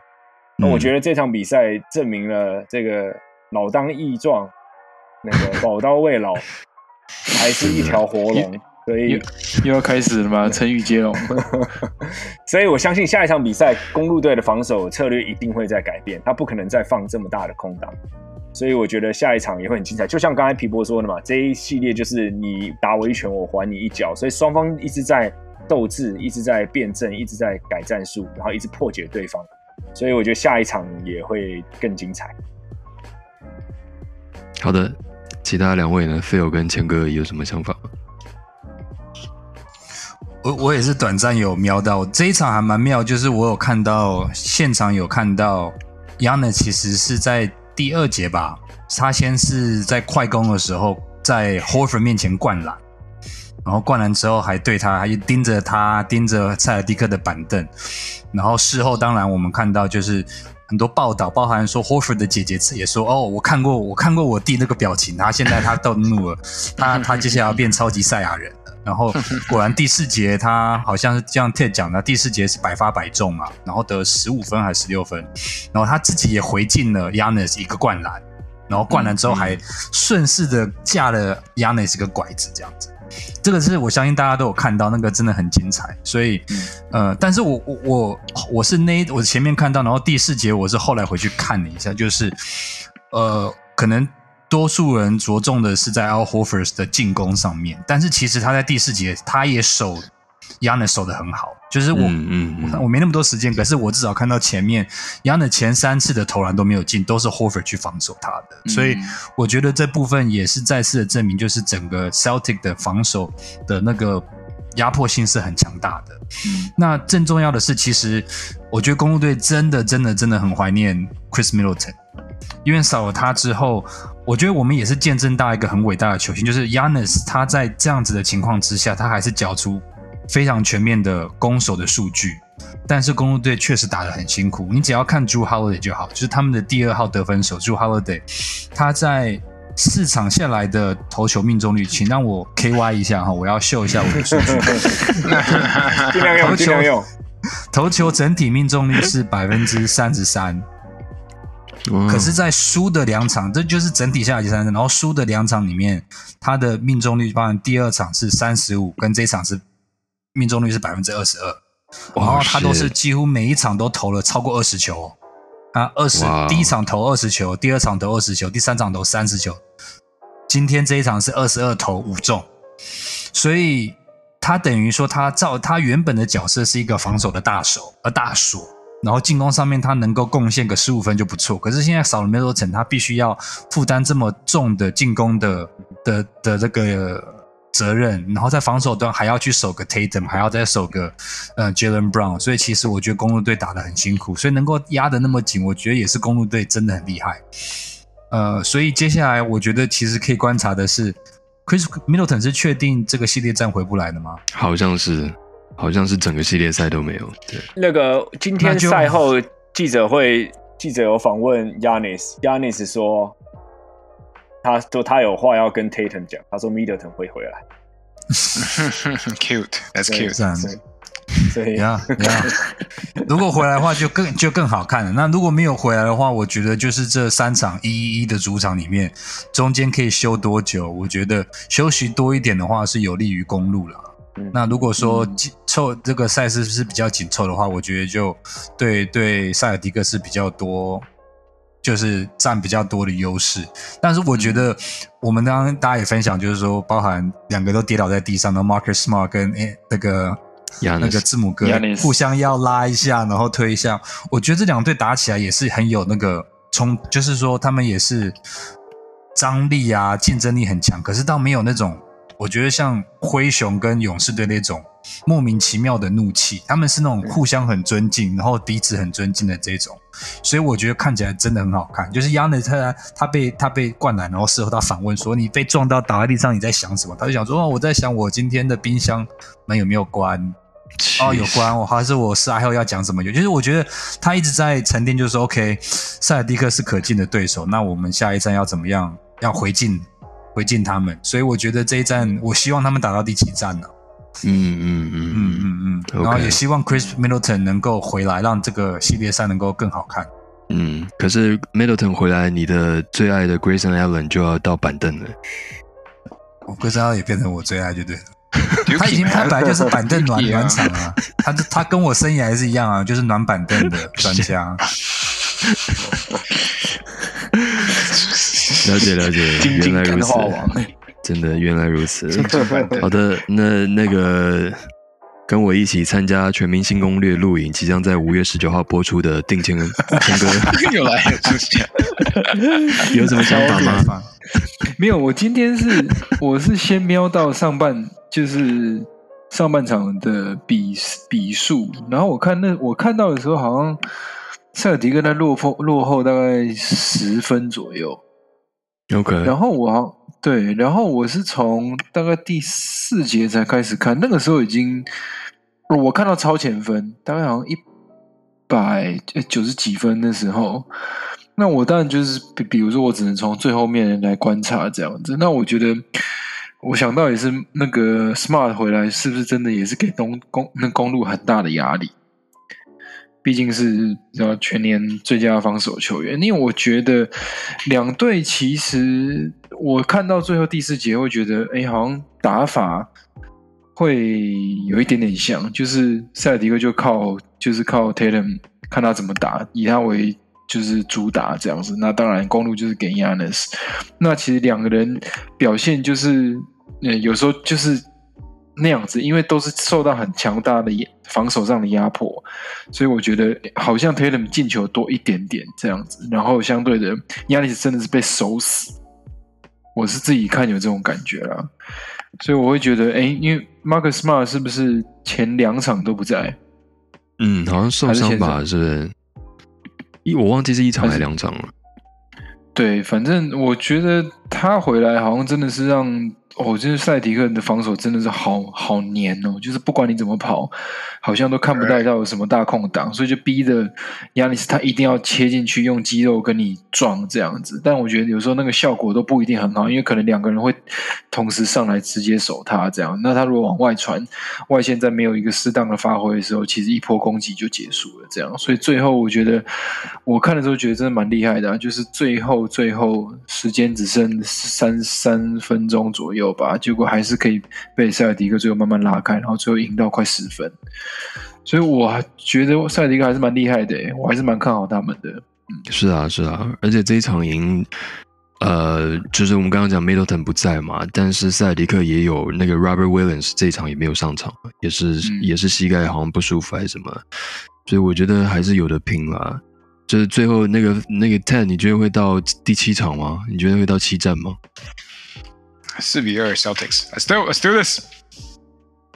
S5: 那我觉得这场比赛证明了这个老当益壮，那个宝 <laughs> 刀未老，还是一条活龙。所以
S4: 又，又要开始了吗？成语接龙，<laughs>
S5: 所以我相信下一场比赛，公路队的防守策略一定会在改变，他不可能再放这么大的空档。所以我觉得下一场也会很精彩。就像刚才皮博说的嘛，这一系列就是你打我一拳，我还你一脚，所以双方一直在斗智，一直在辩证，一直在改战术，然后一直破解对方。所以我觉得下一场也会更精彩。
S2: 好的，其他两位呢？Phil 跟钱哥有什么想法吗？
S3: 我我也是短暂有瞄到。这一场还蛮妙，就是我有看到现场有看到 Yana 其实是在第二节吧，他先是在快攻的时候在 Horford 面前灌篮，然后灌篮之后还对他还盯着他盯着塞尔蒂克的板凳，然后事后当然我们看到就是很多报道，包含说 Horford 的姐姐也说哦，我看过我看过我弟那个表情，他现在他动怒了，他他接下来要变超级赛亚人。然后 <laughs> 果然第四节他好像是这样 Ted 讲的，第四节是百发百中嘛，然后得十五分还是十六分，然后他自己也回敬了 Yanis 一个灌篮，然后灌篮之后还顺势的架了 Yanis 一个拐子，这样子。这个是我相信大家都有看到，那个真的很精彩。所以，呃，但是我我我我是那我前面看到，然后第四节我是后来回去看了一下，就是呃，可能。多数人着重的是在 Al Horford 的进攻上面，但是其实他在第四节他也守 Yanis 守的很好。就是我、
S2: 嗯嗯嗯
S3: 我没那么多时间，可是我至少看到前面 Yanis 前三次的投篮都没有进，都是 Horford 去防守他的，所以我觉得这部分也是再次的证明，就是整个 Celtic 的防守的那个压迫性是很强大的。那更重要的是，其实我觉得公路队真的真的真的很怀念 Chris Middleton。因为少了他之后，我觉得我们也是见证到一个很伟大的球星，就是 Yanis。他在这样子的情况之下，他还是缴出非常全面的攻守的数据。但是公路队确实打得很辛苦。你只要看 Drew Holiday 就好，就是他们的第二号得分手 Drew Holiday，他在四场下来的投球命中率，请让我 KY 一下哈，我要秀一下我的 <laughs> 数据。投球。投球整体命中率是 <laughs> 百分之三十三。
S2: 哇
S3: 可是，在输的两场，这就是整体下来第三胜。然后输的两场里面，他的命中率，包含第二场是三十五，跟这一场是命中率是百分之二十二。然后他都是几乎每一场都投了超过二十球哦。啊，二十，第一场投二十球，第二场投二十球，第三场投三十球。今天这一场是二十二投五中，所以他等于说他照他原本的角色是一个防守的大手，呃大锁。然后进攻上面他能够贡献个十五分就不错，可是现在少了 Middleton，他必须要负担这么重的进攻的的的这个责任，然后在防守端还要去守个 Tatum，还要再守个呃 Jalen Brown，所以其实我觉得公路队打得很辛苦，所以能够压得那么紧，我觉得也是公路队真的很厉害。呃，所以接下来我觉得其实可以观察的是，Chris Middleton 是确定这个系列战回不来的吗？
S2: 好像是，好像是整个系列赛都没有。对，
S5: 那个今天赛后记者会，记者有访问 Yanis，Yanis 说，他说他有话要跟 Tatum 讲，他说 Middleton 会回来。
S1: cute，that's <laughs> cute。
S3: 这样
S5: 所以所以
S3: 呀呀，<laughs> 如果回来的话，就更就更好看了。那如果没有回来的话，我觉得就是这三场一一一的主场里面，中间可以休多久？我觉得休息多一点的话，是有利于公路了。
S5: 嗯
S3: 那如果说紧凑这个赛事是比较紧凑的话，我觉得就对对塞尔迪克是比较多，就是占比较多的优势。但是我觉得我们刚刚大家也分享，就是说包含两个都跌倒在地上的 Marcus Smart 跟诶那个
S2: 亚
S3: 那个字母哥互相要拉一下，然后推一下。我觉得这两队打起来也是很有那个冲，就是说他们也是张力啊，竞争力很强，可是倒没有那种我觉得像灰熊跟勇士队那种莫名其妙的怒气，他们是那种互相很尊敬，然后彼此很尊敬的这种，所以我觉得看起来真的很好看。就是亚内特他被他被灌篮，然后事后他反问说：“你被撞到倒在地上，你在想什么？”他就想说：“哦，我在想我今天的冰箱门有没有关。<laughs> ”哦，有关我还是我是还有要讲什么？有，就是我觉得他一直在沉淀，就是说，OK，塞尔蒂克是可敬的对手，那我们下一站要怎么样？要回敬回敬他们，所以我觉得这一站，我希望他们打到第七站呢。
S2: 嗯嗯嗯
S3: 嗯嗯嗯，然后也希望 Chris Middleton 能够回来，让这个系列赛能够更好看。
S2: 嗯，可是 Middleton 回来，你的最爱的 Grayson Allen 就要到板凳了。
S3: Grayson Allen 也变成我最爱，就对了。<laughs> 他已经他本来就是板凳暖暖场啊，<laughs> 他他跟我生涯是一样啊，就是暖板凳的 <laughs> 专家。
S2: 了解了解，原来如此，真的原来如此。<laughs> 好的，那那个跟我一起参加《全明星攻略》录影，即将在五月十九号播出的定情 <laughs> 天哥
S1: 又来了，出现，<laughs>
S2: 有什么想法吗？
S4: 没有，我今天是我是先瞄到上半，就是上半场的比比数，然后我看那我看到的时候，好像塞尔迪跟他落后落后大概十分左右。
S2: OK，
S4: 然后我对，然后我是从大概第四节才开始看，那个时候已经我看到超前分，大概好像一百九十几分的时候，那我当然就是比比如说我只能从最后面来观察这样子，那我觉得我想到也是那个 Smart 回来是不是真的也是给东公那公路很大的压力。毕竟是呃全年最佳防守球员，因为我觉得两队其实我看到最后第四节会觉得，哎，好像打法会有一点点像，就是塞尔迪克就靠就是靠 Tatum 看他怎么打，以他为就是主打这样子。那当然公路就是给 Yanis，那其实两个人表现就是，嗯，有时候就是。那样子，因为都是受到很强大的防守上的压迫，所以我觉得好像 Taylor 进球多一点点这样子，然后相对的压力真的是被守死，我是自己看有这种感觉啦，所以我会觉得，哎，因为 Marcus Smart 是不是前两场都不在？
S2: 嗯，好像受伤吧？是不是？一我忘记是一场还是两场了。
S4: 对，反正我觉得他回来好像真的是让。哦，就是塞迪克人的防守真的是好好黏哦，就是不管你怎么跑，好像都看不到到有什么大空档，所以就逼着亚历斯他一定要切进去，用肌肉跟你撞这样子。但我觉得有时候那个效果都不一定很好，因为可能两个人会同时上来直接守他这样。那他如果往外传，外线在没有一个适当的发挥的时候，其实一波攻击就结束了这样。所以最后我觉得我看的时候觉得真的蛮厉害的，就是最后最后时间只剩三三分钟左右。吧，结果还是可以被塞尔迪克最后慢慢拉开，然后最后赢到快十分，所以我觉得塞尔迪克还是蛮厉害的，我还是蛮看好他们的。
S2: 嗯，是啊，是啊，而且这一场赢，呃，就是我们刚刚讲 Middleton 不在嘛，但是塞尔迪克也有那个 Robert Williams 这一场也没有上场，也是也是膝盖好像不舒服还是什么，所以我觉得还是有的拼啦。就是最后那个那个 Ten，你觉得会到第七场吗？你觉得会到七战吗？
S1: 四比二，Celtics，Let's do，Let's do this。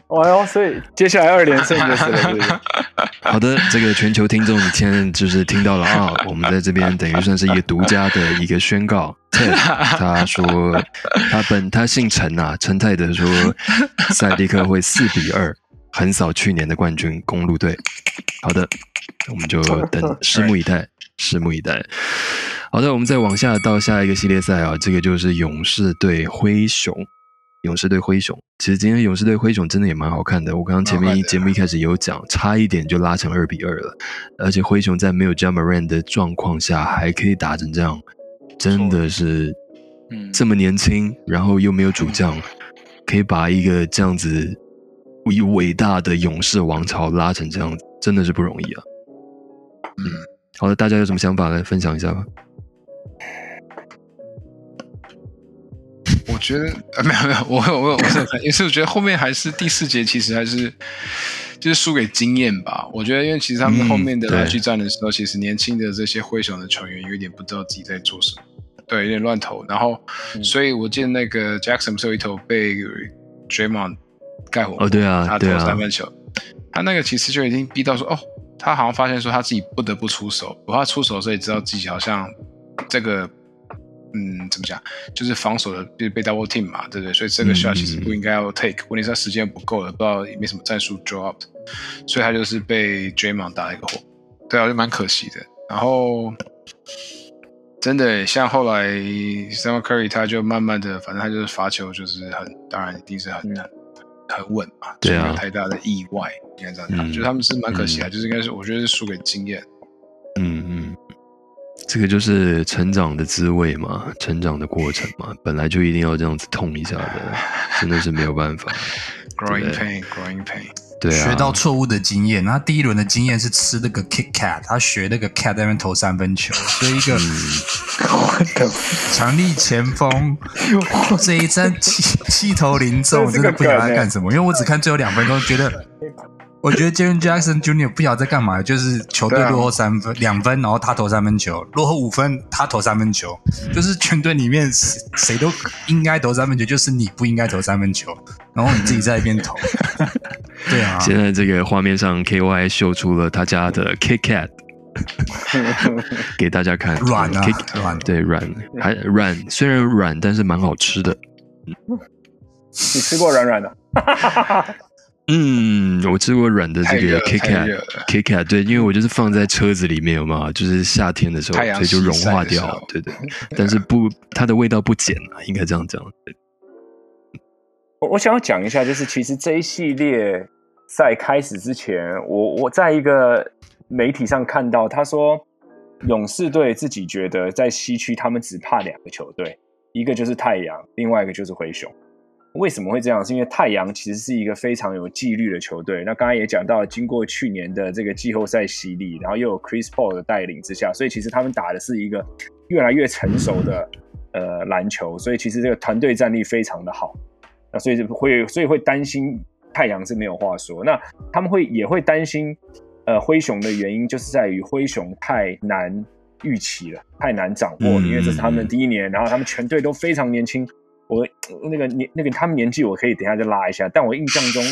S5: 哦哟，所以接下来二连胜就是了。<laughs>
S2: 好的，这个全球听众，你现在就是听到了啊。<laughs> 我们在这边等于算是一个独家的一个宣告。他说他本他姓陈啊，陈泰德说赛迪克会四比二横扫去年的冠军公路队。好的，我们就等拭目以待，拭目以待。好的，我们再往下到下一个系列赛啊，这个就是勇士对灰熊。勇士对灰熊，其实今天勇士对灰熊真的也蛮好看的。我刚刚前面一节目一开始有讲，差一点就拉成二比二了。而且灰熊在没有 Jamaran 的状况下还可以打成这样，真的是，嗯这么年轻，然后又没有主将，可以把一个这样子以伟大的勇士王朝拉成这样子，真的是不容易啊。嗯，好的，大家有什么想法来分享一下吧。
S1: 我觉得呃 <laughs> 没有没有，我我我是因为是我觉得后面还是第四节其实还是就是输给经验吧。我觉得因为其实他们后面的来去战的时候，其实年轻的这些灰熊的球员有点不知道自己在做什么。对，有点乱投。然后，
S5: 嗯
S1: 所以我记得那个 Jackson 不是有一头被 Draymond 盖火锅
S2: 哦对啊
S1: 他投三分球，他那个其实就已经逼到说，哦，他好像发现说他自己不得不出手，不过他出手的时候也知道自己好像这个。嗯，怎么讲？就是防守的被被 double team 嘛，对不对？所以这个
S2: 嗯
S1: shot 其实不应该要 take，问题是他时间不够了，不知道也没什么战术 draw up，所以他就是被 Draymond 打了一个火。对啊，就蛮可惜的。然后真的像后来 Stephen Curry 他就慢慢的，反正他就是罚球就是很，当然一定是很很很稳嘛，
S2: 对啊
S1: 没有太大的意外，应该这样讲。
S2: 嗯
S1: 就他们是蛮可惜的，就是应该是我觉得是输给经验。
S2: 这个就是成长的滋味嘛，成长的过程嘛，本来就一定要这样子痛一下的，<laughs> 真的是没有办法。
S1: Growing pain, growing pain。
S2: 对啊，
S3: 学到错误的经验。他第一轮的经验是吃那个 Kit Kat，他学那个 Cat 在那边投三分球，<laughs> 所以一个强力前锋这一战气气头零中，
S5: 这是个
S3: 真的不晓得他干什么。因为我只看最后两分钟，觉得我觉得 Jaren Jackson Jr. 不晓得在干嘛，就是球队落后三分两分，然后他投三分球，落后五分他投三分球，就是全队里面谁谁都应该投三分球，就是你不应该投三分球，然后你自己在一边投。对啊，
S2: 现在这个画面上，KY 秀出了他家的 Kit Kat 给大家看，
S3: 软啊软
S2: 对软还软，虽然软，但是蛮好吃的。
S5: 你吃过软软的？<laughs>
S2: 嗯，我吃过软的这个
S1: 太热了
S2: Kit
S1: 太热
S2: Kat
S1: 了
S2: Kit Kat，对，因为我就是放在车子里面有嘛，就是夏天的时候，所以就融化掉对对。<laughs> 但是不，它的味道不减啊，应该这样讲。
S5: 我我想要讲一下，就是其实这一系列赛开始之前，我我在一个媒体上看到，他说勇士队自己觉得在西区他们只怕两个球队，一个就是太阳，另外一个就是灰熊。为什么会这样？是因为太阳其实是一个非常有纪律的球队。那刚刚也讲到，经过去年的这个季后赛洗礼，然后又有 Chris Paul 的带领之下，所以其实他们打的是一个越来越成熟的呃篮球。所以其实这个团队战力非常的好。那所以就会所以会担心太阳是没有话说。那他们会也会担心呃灰熊的原因，就是在于灰熊太难预期了，太难掌握了，
S2: 嗯
S5: 因为这是他们的第一年，然后他们全队都非常年轻。我那个年那个他们年纪我可以等一下再拉一下，但我印象中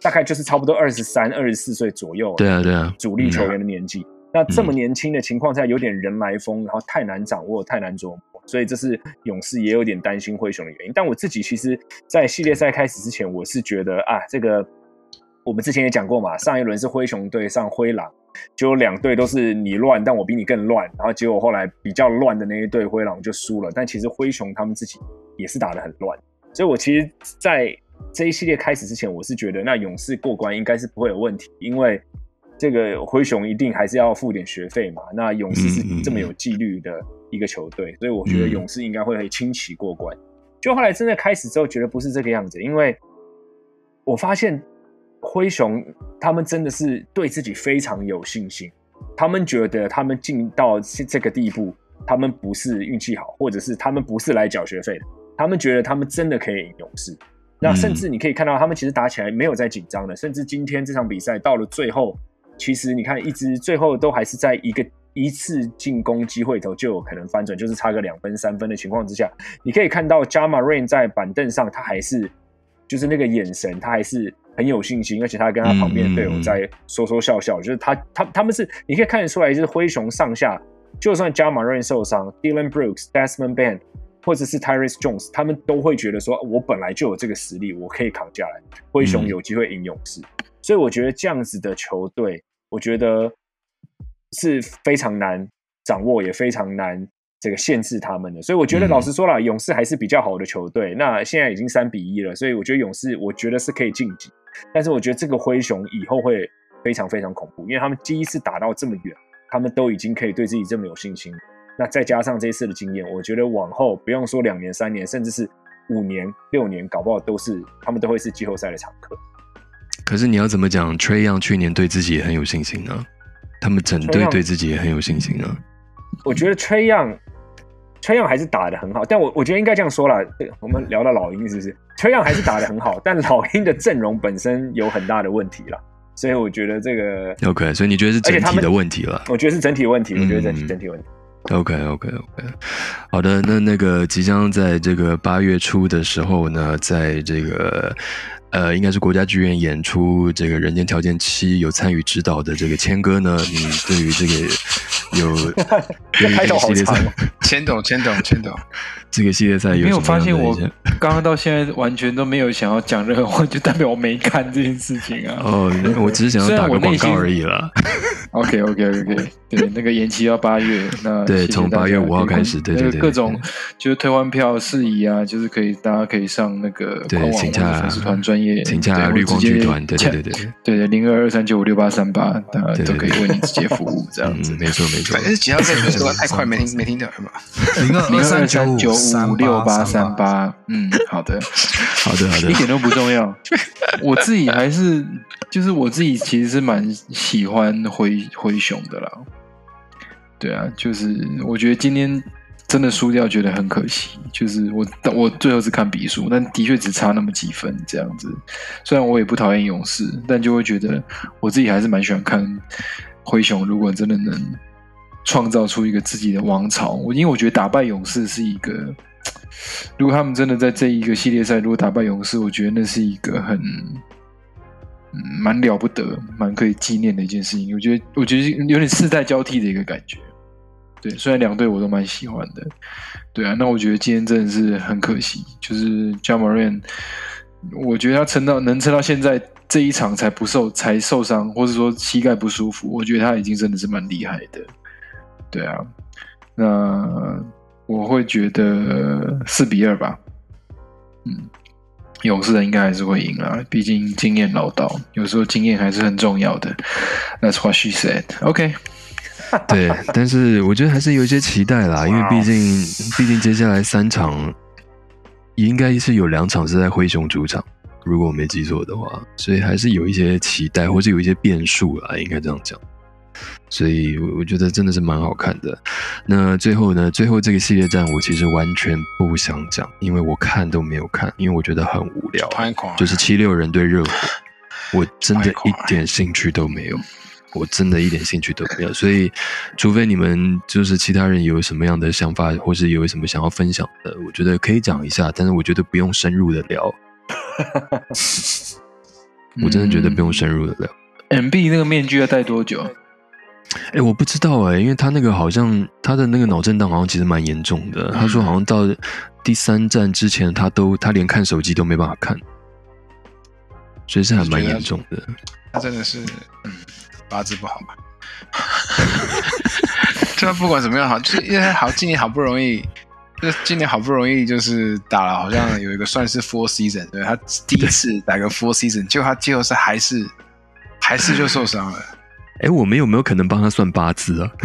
S5: 大概就是差不多二十三、二十四岁左右。
S2: 对啊，对啊，
S5: 主力球员的年纪。那这么年轻的情况下，有点人来疯，然后太难掌握，太难琢磨，所以这是勇士也有点担心灰熊的原因。但我自己其实，在系列赛开始之前，我是觉得啊，这个我们之前也讲过嘛，上一轮是灰熊队上灰狼，结果两队都是你乱，但我比你更乱，然后结果后来比较乱的那一队灰狼就输了。但其实灰熊他们自己也是打得很乱，所以我其实，在这一系列开始之前，我是觉得那勇士过关应该是不会有问题，因为这个灰熊一定还是要付点学费嘛。那勇士是这么有纪律的一个球队，所以我觉得勇士应该会轻骑过关。就后来真的开始之后，觉得不是这个样子，因为我发现灰熊他们真的是对自己非常有信心，他们觉得他们进到这个地步，他们不是运气好，或者是他们不是来缴学费的，他们觉得他们真的可以赢勇士。那甚至你可以看到，他们其实打起来没有在紧张的，甚至今天这场比赛到了最后，其实你看一直最后都还是在一个一次进攻机会头就有可能翻转，就是差个两分三分的情况之下，你可以看到 Jama Rain 在板凳上，他还是就是那个眼神，他还是很有信心，而且他跟他旁边的队友在说说笑笑，就是他他他们是你可以看得出来，就是灰熊上下，就算 Jama Rain 受伤，Dylan Brooks、Desmond Bain。或者是 Tyrese Jones，他们都会觉得说，我本来就有这个实力，我可以扛下来。灰熊有机会赢勇士，所以我觉得这样子的球队，我觉得是非常难掌握，也非常难这个限制他们的。所以我觉得，老实说了，勇士还是比较好的球队。那现在已经三比一了，所以我觉得勇士，我觉得是可以晋级。但是我觉得这个灰熊以后会非常非常恐怖，因为他们第一次打到这么远，他们都已经可以对自己这么有信心。那再加上这一次的经验，我觉得往后不用说两年、三年，甚至是五年、六年，搞不好都是他们都会是季后赛的常客。
S2: 可是你要怎么讲？Trey Young 去年对自己也很有信心啊，他们整队对自己也很有信心啊。
S5: 我觉得 Trey Young。崔样还是打的很好，但我我觉得应该这样说啦。我们聊到老鹰是不是？崔样还是打的很好，但老鹰的阵容本身有很大的问题啦，所以我觉得这个
S2: OK，所以你觉得是整体的问题了？
S5: 我觉得是整体问题，我觉得整体
S2: 嗯
S5: 整体问题。
S2: OK OK OK，好的，那那个即将在这个八月初的时候呢，在这个呃，应该是国家剧院演出这个《人间条件七》有参与指导的这个谦哥呢，你对于这个有 <laughs> 这
S5: 开头好
S2: 个系列赛。
S5: 长哦，
S1: 千董，千董，千董，
S2: 这个系列赛有
S4: 没有发现我刚刚到现在完全都没有想要讲任何话，就代表我没看这件事情啊。
S2: 哦，我只是想要打个广告而已啦。<laughs>
S4: OK OK OK，<laughs> 对，那个延期到八月，那
S2: 对从八月五号开始对对对
S4: 各种就是退换票事宜啊，就是可以大家可以上那个
S2: 对
S4: 官网或者
S2: 请假
S4: 粉丝团专业，
S2: 请假
S4: 对或
S2: 绿光
S4: 直接
S2: 剧团，对对
S4: 洽
S2: 对对，对
S4: 对对零二二三九五六八三八，大家
S2: 对对
S4: 都可以
S2: 对
S4: 为你直接服务 <laughs> 这样子
S2: 嗯，。没错没错
S1: 反。正几号再说太快没听没听到是吧？
S3: 零二
S4: 零二
S3: 二三
S4: 九五六八
S3: 三
S4: 三，八，嗯，好的，
S2: 好的好的
S4: 一，点都不重要。我自己还是就是我自己其实是蛮喜欢灰灰熊的啦。对啊，就是我觉得今天真的输掉，觉得很可惜。就是我我最后是看比数，但的确只差那么几分这样子。虽然我也不讨厌勇士，但就会觉得我自己还是蛮喜欢看灰熊。如果真的能创造出一个自己的王朝，我因为我觉得打败勇士是一个，如果他们真的在这一个系列赛如果打败勇士，我觉得那是一个很。嗯，蛮了不得，蛮可以纪念的一件事情。我觉得，我觉得有点世代交替的一个感觉。对，虽然两队我都蛮喜欢的，对啊，那我觉得今天真的是很可惜，就是 j a m a r a n 我觉得他撑到能撑到现在这一场才不受才受伤，或者说膝盖不舒服，我觉得他已经真的是蛮厉害的。对啊，那我会觉得四比二吧。嗯，勇士人应该还是会赢啦，毕竟经验老道，有时候经验还是很重要的。That's what she said. OK，<laughs>
S2: 对，但是我觉得还是有一些期待啦，因为毕竟毕竟接下来三场应该是有两场是在灰熊主场，如果我没记错的话，所以还是有一些期待，或是有一些变数啦，应该这样讲。所以我我觉得真的是蛮好看的。那最后呢，最后这个系列战我其实完全不想讲，因为我看都没有看，因为我觉得很无聊。就是七六人对热火，我真的一点兴趣都没有，我真的一点兴趣都没有。所以，除非你们就是其他人有什么样的想法，或是有什么想要分享的，我觉得可以讲一下，但是我觉得不用深入的聊，<laughs> 我真的觉得不用深入的聊。
S4: MB 那个面具要戴多久？
S2: 哎、我不知道哎、因为他那个好像他的那个脑震荡好像其实蛮严重的。他说好像到第三站之前，他都他连看手机都没办法看，所以是还蛮严重的。
S1: 他真的是嗯八字不好吧？<laughs> 就他不管怎么样好，就是因为他好今年好不容易，就是今年好不容易就是打了，好像有一个算是 four season，对他第一次打个 four season，结果他季后赛还是还是就受伤了，
S2: 哎、我们有没有可能帮他算八字啊？<laughs>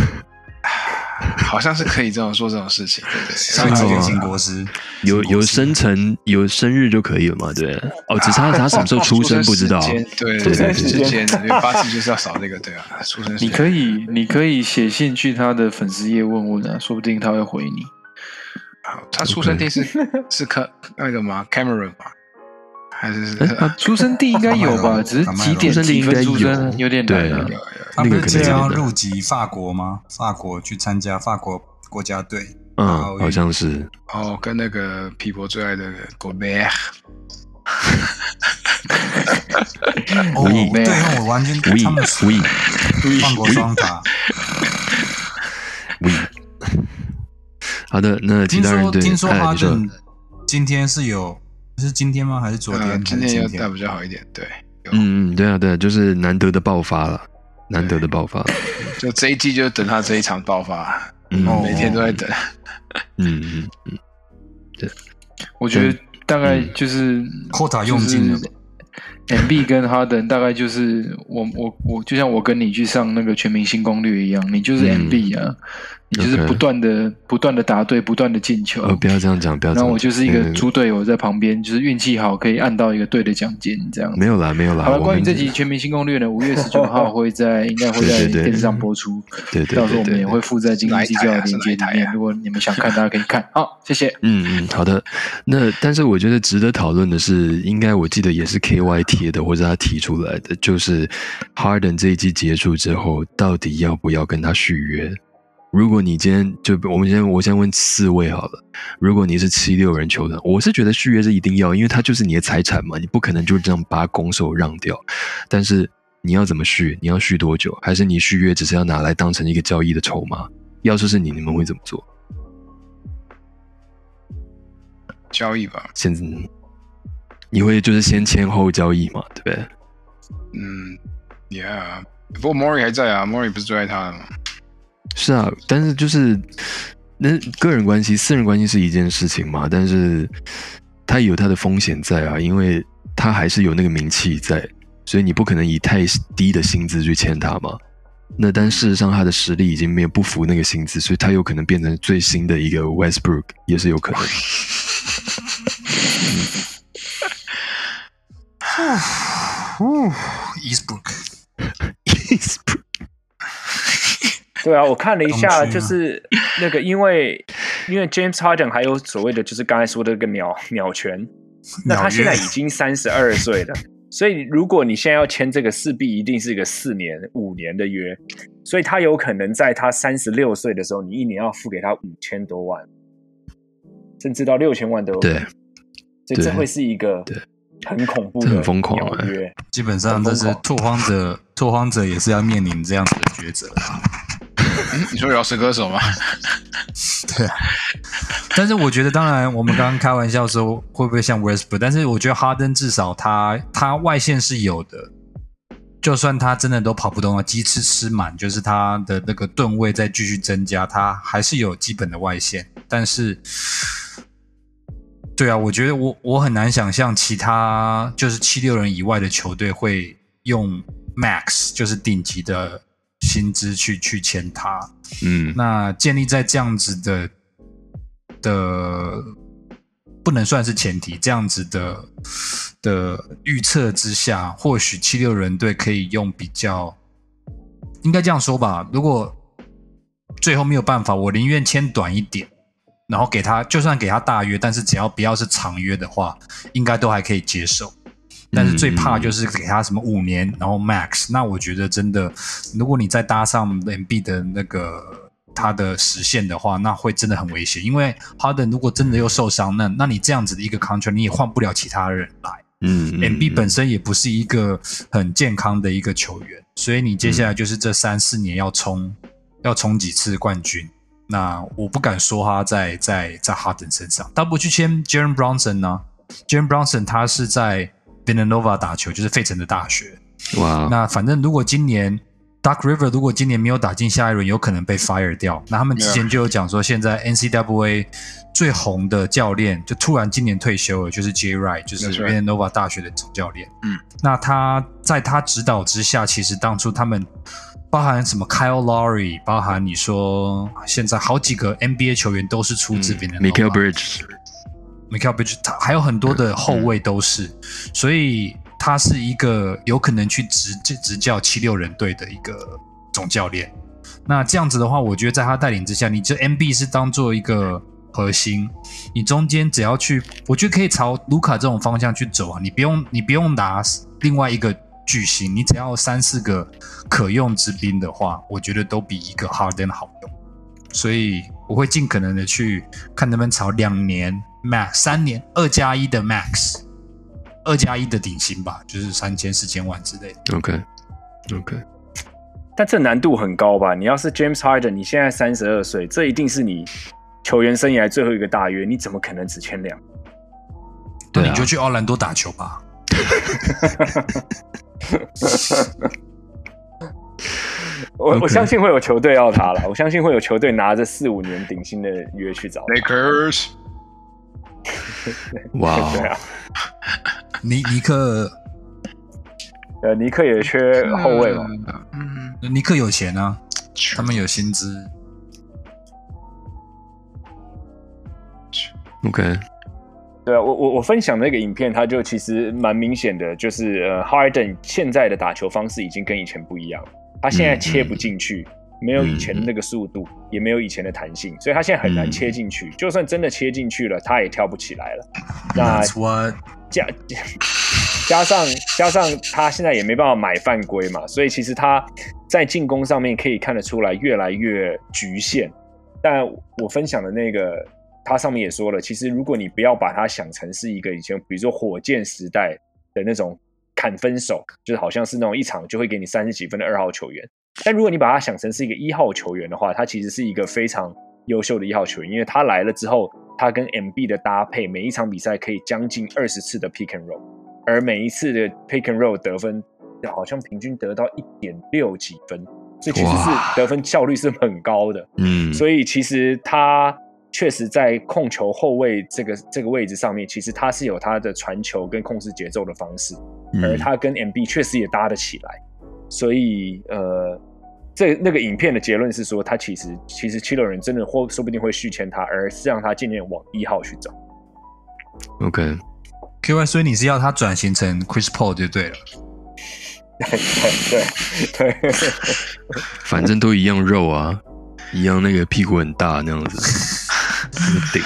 S1: 好像是可以这样说这种事情，对对对。
S3: 上次跟金国师
S2: 有有生辰有生日就可以了嘛？对，哦，只差他什么时候出生不知道。
S1: 对对对，对八字就是要少这个，对啊，出生
S4: 你可以，你可以写信去他的粉丝页问问啊，说不定他会回你。
S1: 好他出生地是 <laughs> 是科那个吗？Cameron 吗？还是是
S2: 哎他
S4: 出生地应该有吧，<laughs> 只是几点几分
S2: 应该有
S4: 出生？有点难
S3: 他不
S2: 那个可能
S3: 是即将要入籍法国吗？法国去参加法国国家队，
S2: 嗯，好像是。
S1: 哦，跟那个皮博最爱的 Gobert，
S3: 哦，
S2: 无意
S3: 对哦，我完全
S2: 无意
S3: 他们
S2: 无意
S3: 法国双打。
S2: 无意。好的，那其
S3: 听
S2: 他人对，
S3: 说听说。哈登今天是有是今天吗？还是昨天？
S1: 呃，今天要带比较好一点，对，
S2: 嗯嗯，对啊对啊，就是难得的爆发了，难得的爆发。<laughs>
S1: 就这一季就等他这一场爆发，每天都在等。
S2: 嗯嗯嗯，对 <laughs>
S4: 我觉得大概就是
S3: 扩塔用尽了
S4: 就是 MB 跟哈登大概就是我我我就像我跟你去上那个全明星攻略一样，你就是
S2: 嗯
S4: MB 啊，你就是不断的不断的答对，不断的进球。
S2: 呃，不要这样讲，不要这
S4: 然
S2: 样讲。
S4: 后我就是一个
S2: 嗯
S4: 猪队友在旁边，就是运气好可以按到一个对的奖金这样。
S2: 没有啦，没有啦。
S4: 好了，关于这集《全明星攻略》呢，五月 <laughs> 十九号会在应该会在电视上播出，
S2: 对对
S4: 到时候我们也会附在今天计较的链接
S1: 台啊
S4: 如果你们想看，大家可以看。好，谢谢。
S2: 嗯嗯，好的。那但是我觉得值得讨论的是，应该我记得也是 KY 贴的，或者他提出来的，就是 Harden 这一季结束之后，到底要不要跟他续约？如果你今天就我们先我先问四位好了，如果你是七六人球团，我是觉得续约是一定要，因为它就是你的财产嘛，你不可能就这样把它拱手让掉。但是你要怎么续？你要续多久？还是你续约只是要拿来当成一个交易的筹码？要是是你，你们会怎么做？
S1: 交易吧，
S2: 现在你会就是先签后交易嘛，对不对？
S1: 嗯，Yeah，不过 Mori 还在啊，Mori 不是最爱他的吗？
S2: 是啊，但是就是那个人关系、私人关系是一件事情嘛，但是他有他的风险在啊，因为他还是有那个名气在，所以你不可能以太低的薪资去签他嘛。那但事实上他的实力已经没有不服那个薪资，所以他有可能变成最新的一个 Westbrook 也是有可能。<laughs> <sighs>
S3: 哦
S2: ，Eastbrook，Eastbrook
S5: 对啊，<laughs> 我看了一下，就是那个，因为因为 James Harden 还有所谓的，就是刚才说的这个鸟鸟权，<laughs> 那他现在已经三十二岁了，所以如果你现在要签这个，势必一定是一个四年、五年的约，所以他有可能在他三十六岁的时候，你一年要付给他五千多万，甚至到六千万都。
S2: 对。
S5: 所以这会是一个
S2: 对。
S5: 很恐怖的
S2: 很疯狂
S5: 的约。
S3: 基本上这是拓荒者，拓荒者也是要面临这样子的抉择啊。<laughs>
S1: 你说饶舌歌手吗？<laughs>
S3: 对啊，但是我觉得，当然，我们刚刚开玩笑说会不会像 Westbrook，但是我觉得哈登至少他他外线是有的，就算他真的都跑不动了，鸡翅吃满，就是他的那个吨位再继续增加，他还是有基本的外线。但是，对啊，我觉得我我很难想象其他就是七六人以外的球队会用 max 就是顶级的薪资去去签他。
S2: 嗯，
S3: 那建立在这样子的的不能算是前提，这样子的的预测之下，或许七六人队可以用比较，应该这样说吧。如果最后没有办法，我宁愿签短一点，然后给他，就算给他大约，但是只要不要是长约的话，应该都还可以接受。但是最怕就是给他什么五年，然后 max，那我觉得真的，如果你再搭上 M B 的那个他的实现的话，那会真的很危险。因为 Harden 如果真的又受伤，那那你这样子的一个 contract 你也换不了其他人来。
S2: 嗯
S3: M B 本身也不是一个很健康的一个球员，所以你接下来就是这三四年要冲，要冲几次冠军。那我不敢说他在在在哈登身上，他不去签 Jaren Brunson 呢、Jaren Brunson 他是在 Villanova 打球，就是费城的大学。
S2: 哇，
S3: 那反正如果今年 Duck River 如果今年没有打进下一轮，有可能被 fire 掉。那他们之前就有讲说，现在 NCAA 最红的教练就突然今年退休了，就是 Jay Wright，就是
S1: That's right
S3: Villanova 大学的总教练。
S1: 嗯，
S3: 那他在他指导之下，其实当初他们包含什么 Kyle Lowry，包含你说现在好几个 NBA 球员都是出自 Villanova。
S2: Michael Bridge，
S3: Michael Bridge，他还有很多的后卫都是，所以他是一个有可能去执执执教七六人队的一个总教练。那这样子的话，我觉得在他带领之下，你这 MB 是当做一个核心，你中间只要去，我觉得可以朝卢卡这种方向去走啊，你不用你不用拿另外一个巨星，你只要三四个可用之兵的话，我觉得都比一个 Harden 好用。所以我会尽可能的去看能不能朝两年 max 三年二加一的 max，二加一的顶薪吧，就是三千四千万之类的。
S2: OK OK，
S5: 但这难度很高吧？你要是 James Harden，你现在三十二岁，这一定是你球员生涯最后一个大约，你怎么可能只签两？
S3: 那你就去奥兰多打球吧。<laughs>
S5: 我我相信会有球队要他了，我相信会有球队拿着四五年顶薪的约去找他。
S1: Lakers，
S2: 哇 <laughs>
S5: 对啊。
S2: 哦，，
S3: 尼尼克。
S5: 呃，尼克也缺后卫嘛，
S1: 嗯，
S3: 尼克有钱啊，他们有薪资。
S2: OK，
S5: 对啊，我我我分享那个影片，它就其实蛮明显的，就是呃，Harden 现在的打球方式已经跟以前不一样了，他现在切不进去，没有以前的那个速度，也没有以前的弹性，所以他现在很难切进去。就算真的切进去了，他也跳不起来了。那加加上加上他现在也没办法买犯规嘛，所以其实他在进攻上面可以看得出来越来越局限。但我分享的那个，他上面也说了，其实如果你不要把它想成是一个以前，比如说火箭时代的那种砍分手，就是好像是那种一场就会给你三十几分的二号球员。但如果你把他想成是一个一号球员的话，他其实是一个非常优秀的一号球员，因为他来了之后，他跟 MB 的搭配，每一场比赛可以将近二十次的 pick and roll，而每一次的 pick and roll 得分好像平均得到一点六几分，所以其实是得分效率是很高的。
S2: 嗯，
S5: 所以其实他确实在控球后卫这个这个位置上面，其实他是有他的传球跟控制节奏的方式，而
S2: 嗯
S5: 他跟 MB 确实也搭得起来。所以呃，这那个影片的结论是说，他其实其实七六人真的或说不定会续签他，而是让他渐渐往一号去走。
S3: OK，Q Y，所以你是要他转型成 Chris Paul 就对了。
S5: 对 <laughs> 对
S2: 反正都一样肉啊，一样那个屁股很大那样子，顶。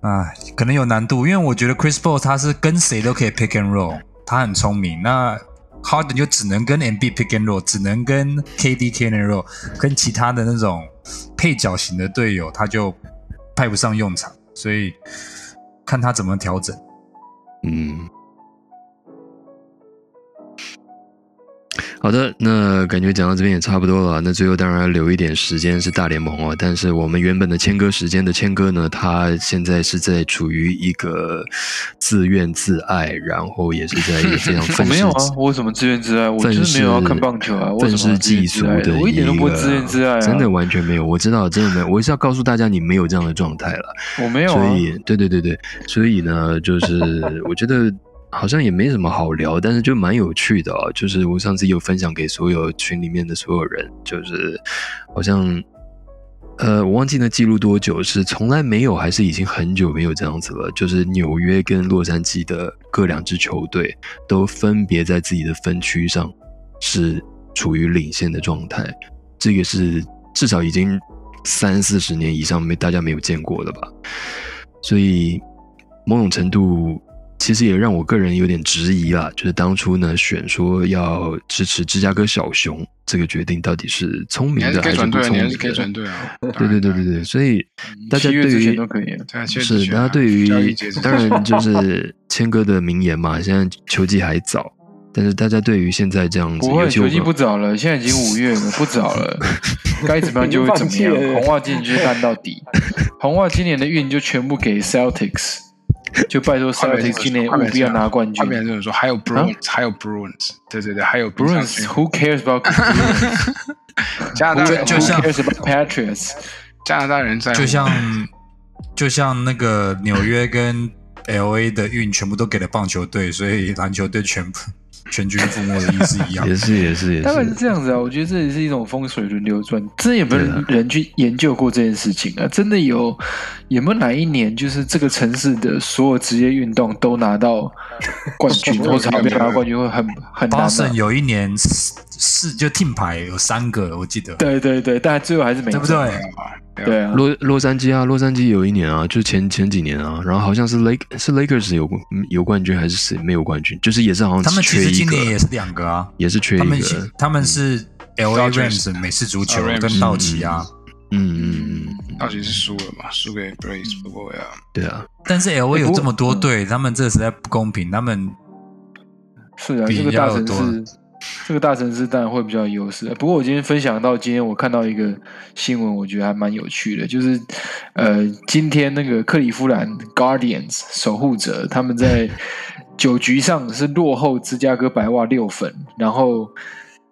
S3: 啊，可能有难度，因为我觉得 Chris Paul 他是跟谁都可以 pick and roll，他很聪明。那 Harden 就只能跟 MB pick and roll，只能跟 KD k and roll，跟其他的那种配角型的队友他就派不上用场，所以看他怎么调整。
S2: 嗯，好的，那感觉讲到这边也差不多了。那最后当然要留一点时间是大联盟哦，但是我们原本的签歌时间的签歌呢，它现在是在处于一个自怨自艾，然后也是在一个非常
S4: 我
S2: 愤世 <laughs>
S4: 没有啊，<laughs> 我有什么自怨自艾？我就是没有要看棒球啊，我
S2: 愤世
S4: 有什么自怨
S2: 嫉俗的
S4: 一点都不
S2: 个
S4: 自怨自艾啊，
S2: 真的完全没有。我知道，真的没有。我是要告诉大家，你没有这样的状态了。
S4: 我没有啊
S2: 所。以，对对对对，所以呢，就是我觉得好像也没什么好聊，但是就蛮有趣的。就是我上次有分享给所有群里面的所有人，就是好像。呃，我忘记那记录多久，是从来没有，还是已经很久没有这样子了？就是纽约跟洛杉矶的各两支球队都分别在自己的分区上是处于领先的状态，这个是至少已经三四十年以上没大家没有见过的吧。所以某种程度其实也让我个人有点质疑啦，就是当初呢选说要支持芝加哥小熊这个决定到底是聪明的还是不聪明
S1: 你还是可以
S2: 的？
S1: 转队啊。
S2: 对对对对对，所以大家对于
S4: 都可以啊。
S1: 对啊，
S2: 是，大家对于当然 <laughs> 就是谦哥的名言嘛，现在球季还早，但是大家对于现在这样子，
S4: 不会，球季不早了，现在已经五月了，不早了，<laughs> 该怎么样就会怎么样红袜今年就是干到底，红袜今年的运就全部给 Celtics，就拜托 Celtics 今年务必要拿冠军
S1: 后。面这种说还有 Bruins，还有 Bruins，对对对，还有
S4: Bruins，Who cares about Bruins？
S1: 加拿大人
S3: 就像
S4: Who cares about Patriots？
S1: 加拿大人在
S3: 就像就像那个纽约跟 L A 的运全部都给了棒球队，所以篮球队全部全军覆没的意思一样
S2: 也。是也是也
S4: 当然是
S2: 是，
S4: 这样子啊，我觉得这也是一种风水轮流转。真的有没有人去研究过这件事情啊？真的有有没有哪一年就是这个城市的所有职业运动都拿到冠军，<laughs> 或者旁边拿到冠军会很很难、啊
S3: ？Boston 有一年四四就 team 牌有三个，我记得，
S4: 对对对，但最后还是没
S3: 对不对？
S4: 对啊，
S2: 洛洛杉矶啊，洛杉矶有一年啊，就前前几年啊，然后好像是 Lake 是 Lakers 有有冠军还是谁没有冠军，就是也是好像
S3: 他们其
S2: 缺一
S3: 实今年也，是两个啊，
S2: 也是缺一
S3: 他们
S2: 个，
S3: 他们是 L A Rams 美式足球跟道奇啊，
S2: 嗯嗯嗯，
S1: 道奇是输了嘛？输给 Braves，不过呀，
S2: 对啊，
S3: 但是 L A 有这么多
S4: 嗯。
S3: 队，他们这实在不公平，他们
S4: 是啊，
S3: 比
S4: 这个大城
S3: 较多。
S4: 市，这个大城市当然会比较有优势。不过我今天分享到今天我看到一个新闻，我觉得还蛮有趣的，就是呃，今天那个克利夫兰 Guardians 守护者他们在 <laughs> 九局上是落后芝加哥白袜六分，然后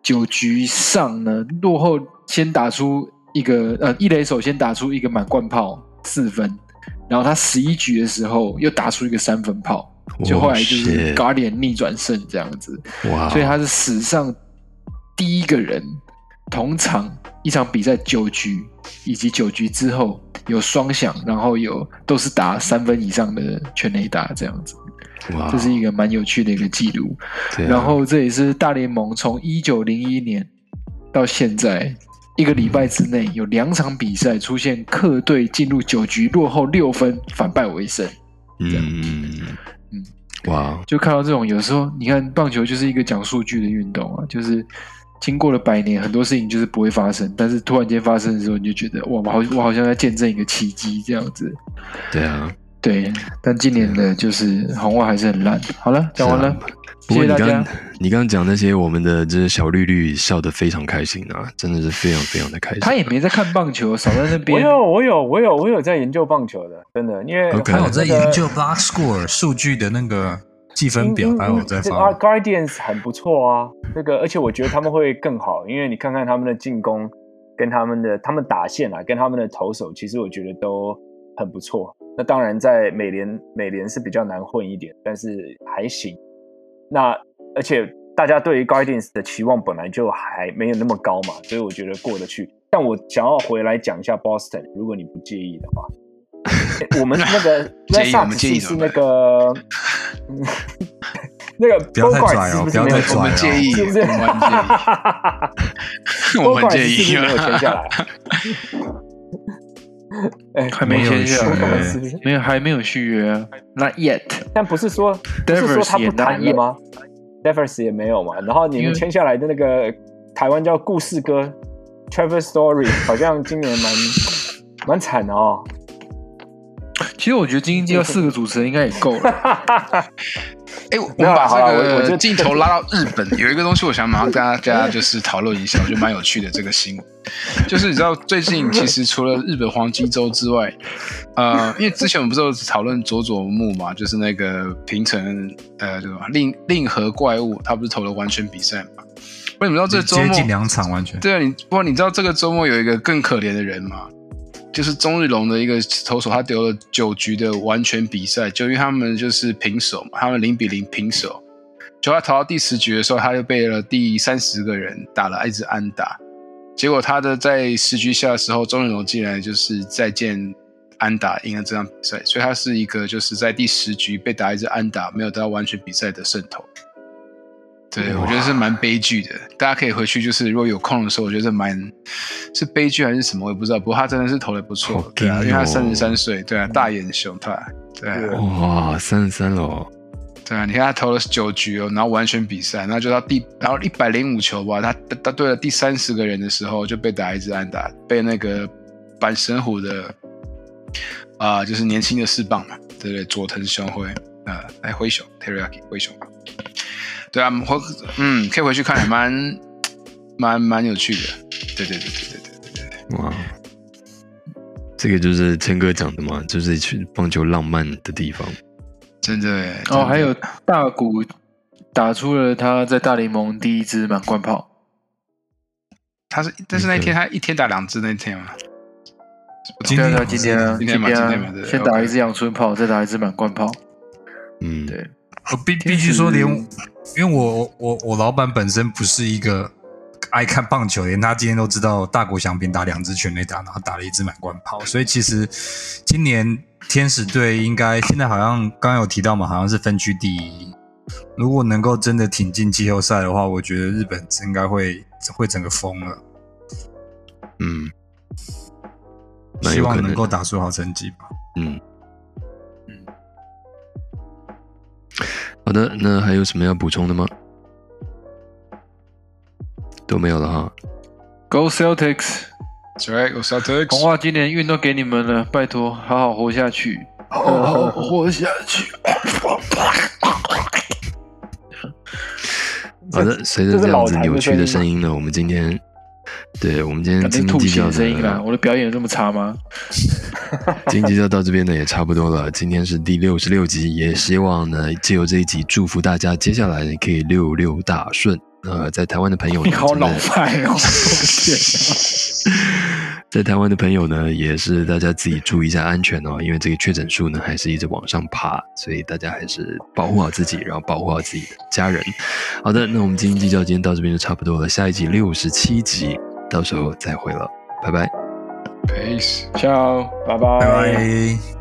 S4: 九局上呢落后先打出一个呃一垒手先打出一个满贯炮四分，然后他十一局的时候又打出一个三分炮。就后来就是
S2: Oh,
S4: Guardian 逆转胜这样子，
S2: 哇，
S4: 所以他是史上第一个人同场一场比赛九局以及九局之后有双响，然后有都是打三分以上的全垒打这样子，
S2: 哇，
S4: 这是一个蛮有趣的一个记录。
S2: 啊。
S4: 然后这也是大联盟从一九零一年到现在一个礼拜之内有两场比赛出现客队进入九局落后六分反败为胜。
S2: 嗯嗯
S4: 嗯
S2: 哇，
S4: 就看到这种，有时候你看棒球就是一个讲数据的运动啊，就是经过了百年，很多事情就是不会发生，但是突然间发生的时候，你就觉得哇，我好我好像在见证一个奇迹这样子。
S2: 对啊，
S4: 对，但今年的就是红袜还是很烂。好了，讲完了，
S2: 不过你刚
S4: 谢谢大家。
S2: 你刚刚讲那些，我们的这些小绿绿笑得非常开心啊，真的是非常非常的开心。
S4: 他也没在看棒球，少在那
S5: 我
S4: 边。
S5: 有我有我有我有在研究棒球的，真的，因为
S3: 还有在研究 box score 数据的那个计分表，还有在
S5: 这
S3: 发
S5: Guardians 很不错啊，那个而且我觉得他们会更好，因为你看看他们的进攻跟他们的他们打线啊，跟他们的投手，其实我觉得都很不错。那当然在美联美联是比较难混一点，但是还行。那而且大家对于 Guardians 的期望本来就还没有那么高嘛，所以我觉得过得去。但我想要回来讲一下 Boston，如果你不介意的话。我们那个 <laughs>
S1: 介意们介意
S5: Sox 是那个，<laughs> 那个
S3: 不要太拽哦
S5: 不是没有
S3: 不要太拽
S1: 我们介意，
S5: 是不是？
S1: 我们介意，我们
S5: Bogarts
S1: 介 <laughs>
S5: 是不
S1: 意
S5: 是没有签下来？<laughs> 哎，
S4: 还没
S3: 有
S4: 来，
S5: 是不是？
S4: 没有，还没有续约啊，Not yet。
S5: 但不是说不是说他不谈了吗？Devers 也没有嘛。然后你们签下来的那个台湾叫故事哥 Travis Story，<laughs> 好像今年蛮蛮惨的哦。
S4: 其实我觉得今天接到四个主持人应该也够了。<laughs>
S1: 哎，我们把这个镜头拉到日本，有一个东西我想马上跟大家就是讨论一下，我觉得蛮有趣的这个新闻，就是你知道最近其实除了日本黄金周之外，呃，因为之前我们不是有讨论佐佐木嘛，就是那个平成呃这个令令和怪物，他不是投了完全比赛嘛？为什么知道这周末
S3: 接近两场完全。
S1: 对啊，你不过你知道这个周末有一个更可怜的人吗？就是中日龙的一个投手，他丢了九局的完全比赛，就因为他们就是平手嘛，他们零比零平手。就他投到第十局的时候，他就被了第三十个人打了一支安打，结果他的在十局下的时候，中日龙竟然就是再见安打赢了这场比赛，所以他是一个就是在第十局被打一支安打，没有得到完全比赛的胜投。对，我觉得是蛮悲剧的。大家可以回去，就是如果有空的时候，我觉得蛮是悲剧还是什么，我也不知道。不过他真的是投的不错
S2: 好，
S1: 对啊，因为他三十三岁，对啊，大眼熊他，对啊，
S2: 哇，三十三了哦，
S1: 对啊，你看他投了九局哦，然后完全比赛，然后就到第，然后一百零五球吧，他他对了第三十个人的时候就被打一支安打，被那个板神虎的啊、就是年轻的四棒嘛，对不对？佐藤雄辉啊，来灰熊 Teriyaki 灰熊，对啊，回嗯可以回去看，蛮蛮蛮有趣的，对对对对对对对对，
S2: 哇，这个就是陈哥讲的嘛，就是去棒球浪漫的地方。
S1: 真的耶
S4: 哦，还有大谷打出了他在大联盟第一支满贯炮。
S1: 他是，但是那一天他一天打两支那一天嘛，
S3: 今天
S4: 今天啊，
S1: 今天今天嘛对对
S4: 先打一支阳春炮，再打一支满贯炮。
S2: 嗯，
S4: 对，
S3: 我必必须说，连因为我我我老板本身不是一个爱看棒球，连他今天都知道大国翔平打两支全垒打，然后打了一支满贯炮，所以其实今年天使队应该现在好像刚刚有提到嘛，好像是分区第一。如果能够真的挺进季后赛的话，我觉得日本应该会会整个疯了，
S2: 嗯，
S3: 希望
S2: 能
S3: 够打出好成绩吧。
S2: 嗯，好的，那还有什么要补充的吗？都没有了哈。
S4: Go
S1: Celtics！That's right，我 Celtics，
S4: 红袜今年运都给你们了，拜托好好活下去，好好活下去。<laughs>
S2: 好的，随着
S5: 这
S2: 样子扭曲的
S5: 声
S2: 声音呢，我们今天，<laughs> 对我们今天
S4: 感觉吐血
S2: 斤斤计较
S4: 的声音啦！我的表演有这么差吗？<laughs> <laughs>
S2: 经济就到这边呢也差不多了。今天是第六十六集，也希望呢借由这一集祝福大家接下来可以六六大顺。呃，在台湾的朋友，
S4: 你好老派哦！天
S2: 在台湾的朋友呢，也是大家自己注意一下安全哦，因为这个确诊数呢还是一直往上爬，所以大家还是保护好自己，然后保护好自己的家人。好的，那我们斤斤计较今天到这边就差不多了，下一集六十七集，到时候再会了，拜拜。
S1: Peace。
S4: 哪，ciao。
S5: 拜拜
S3: 拜拜。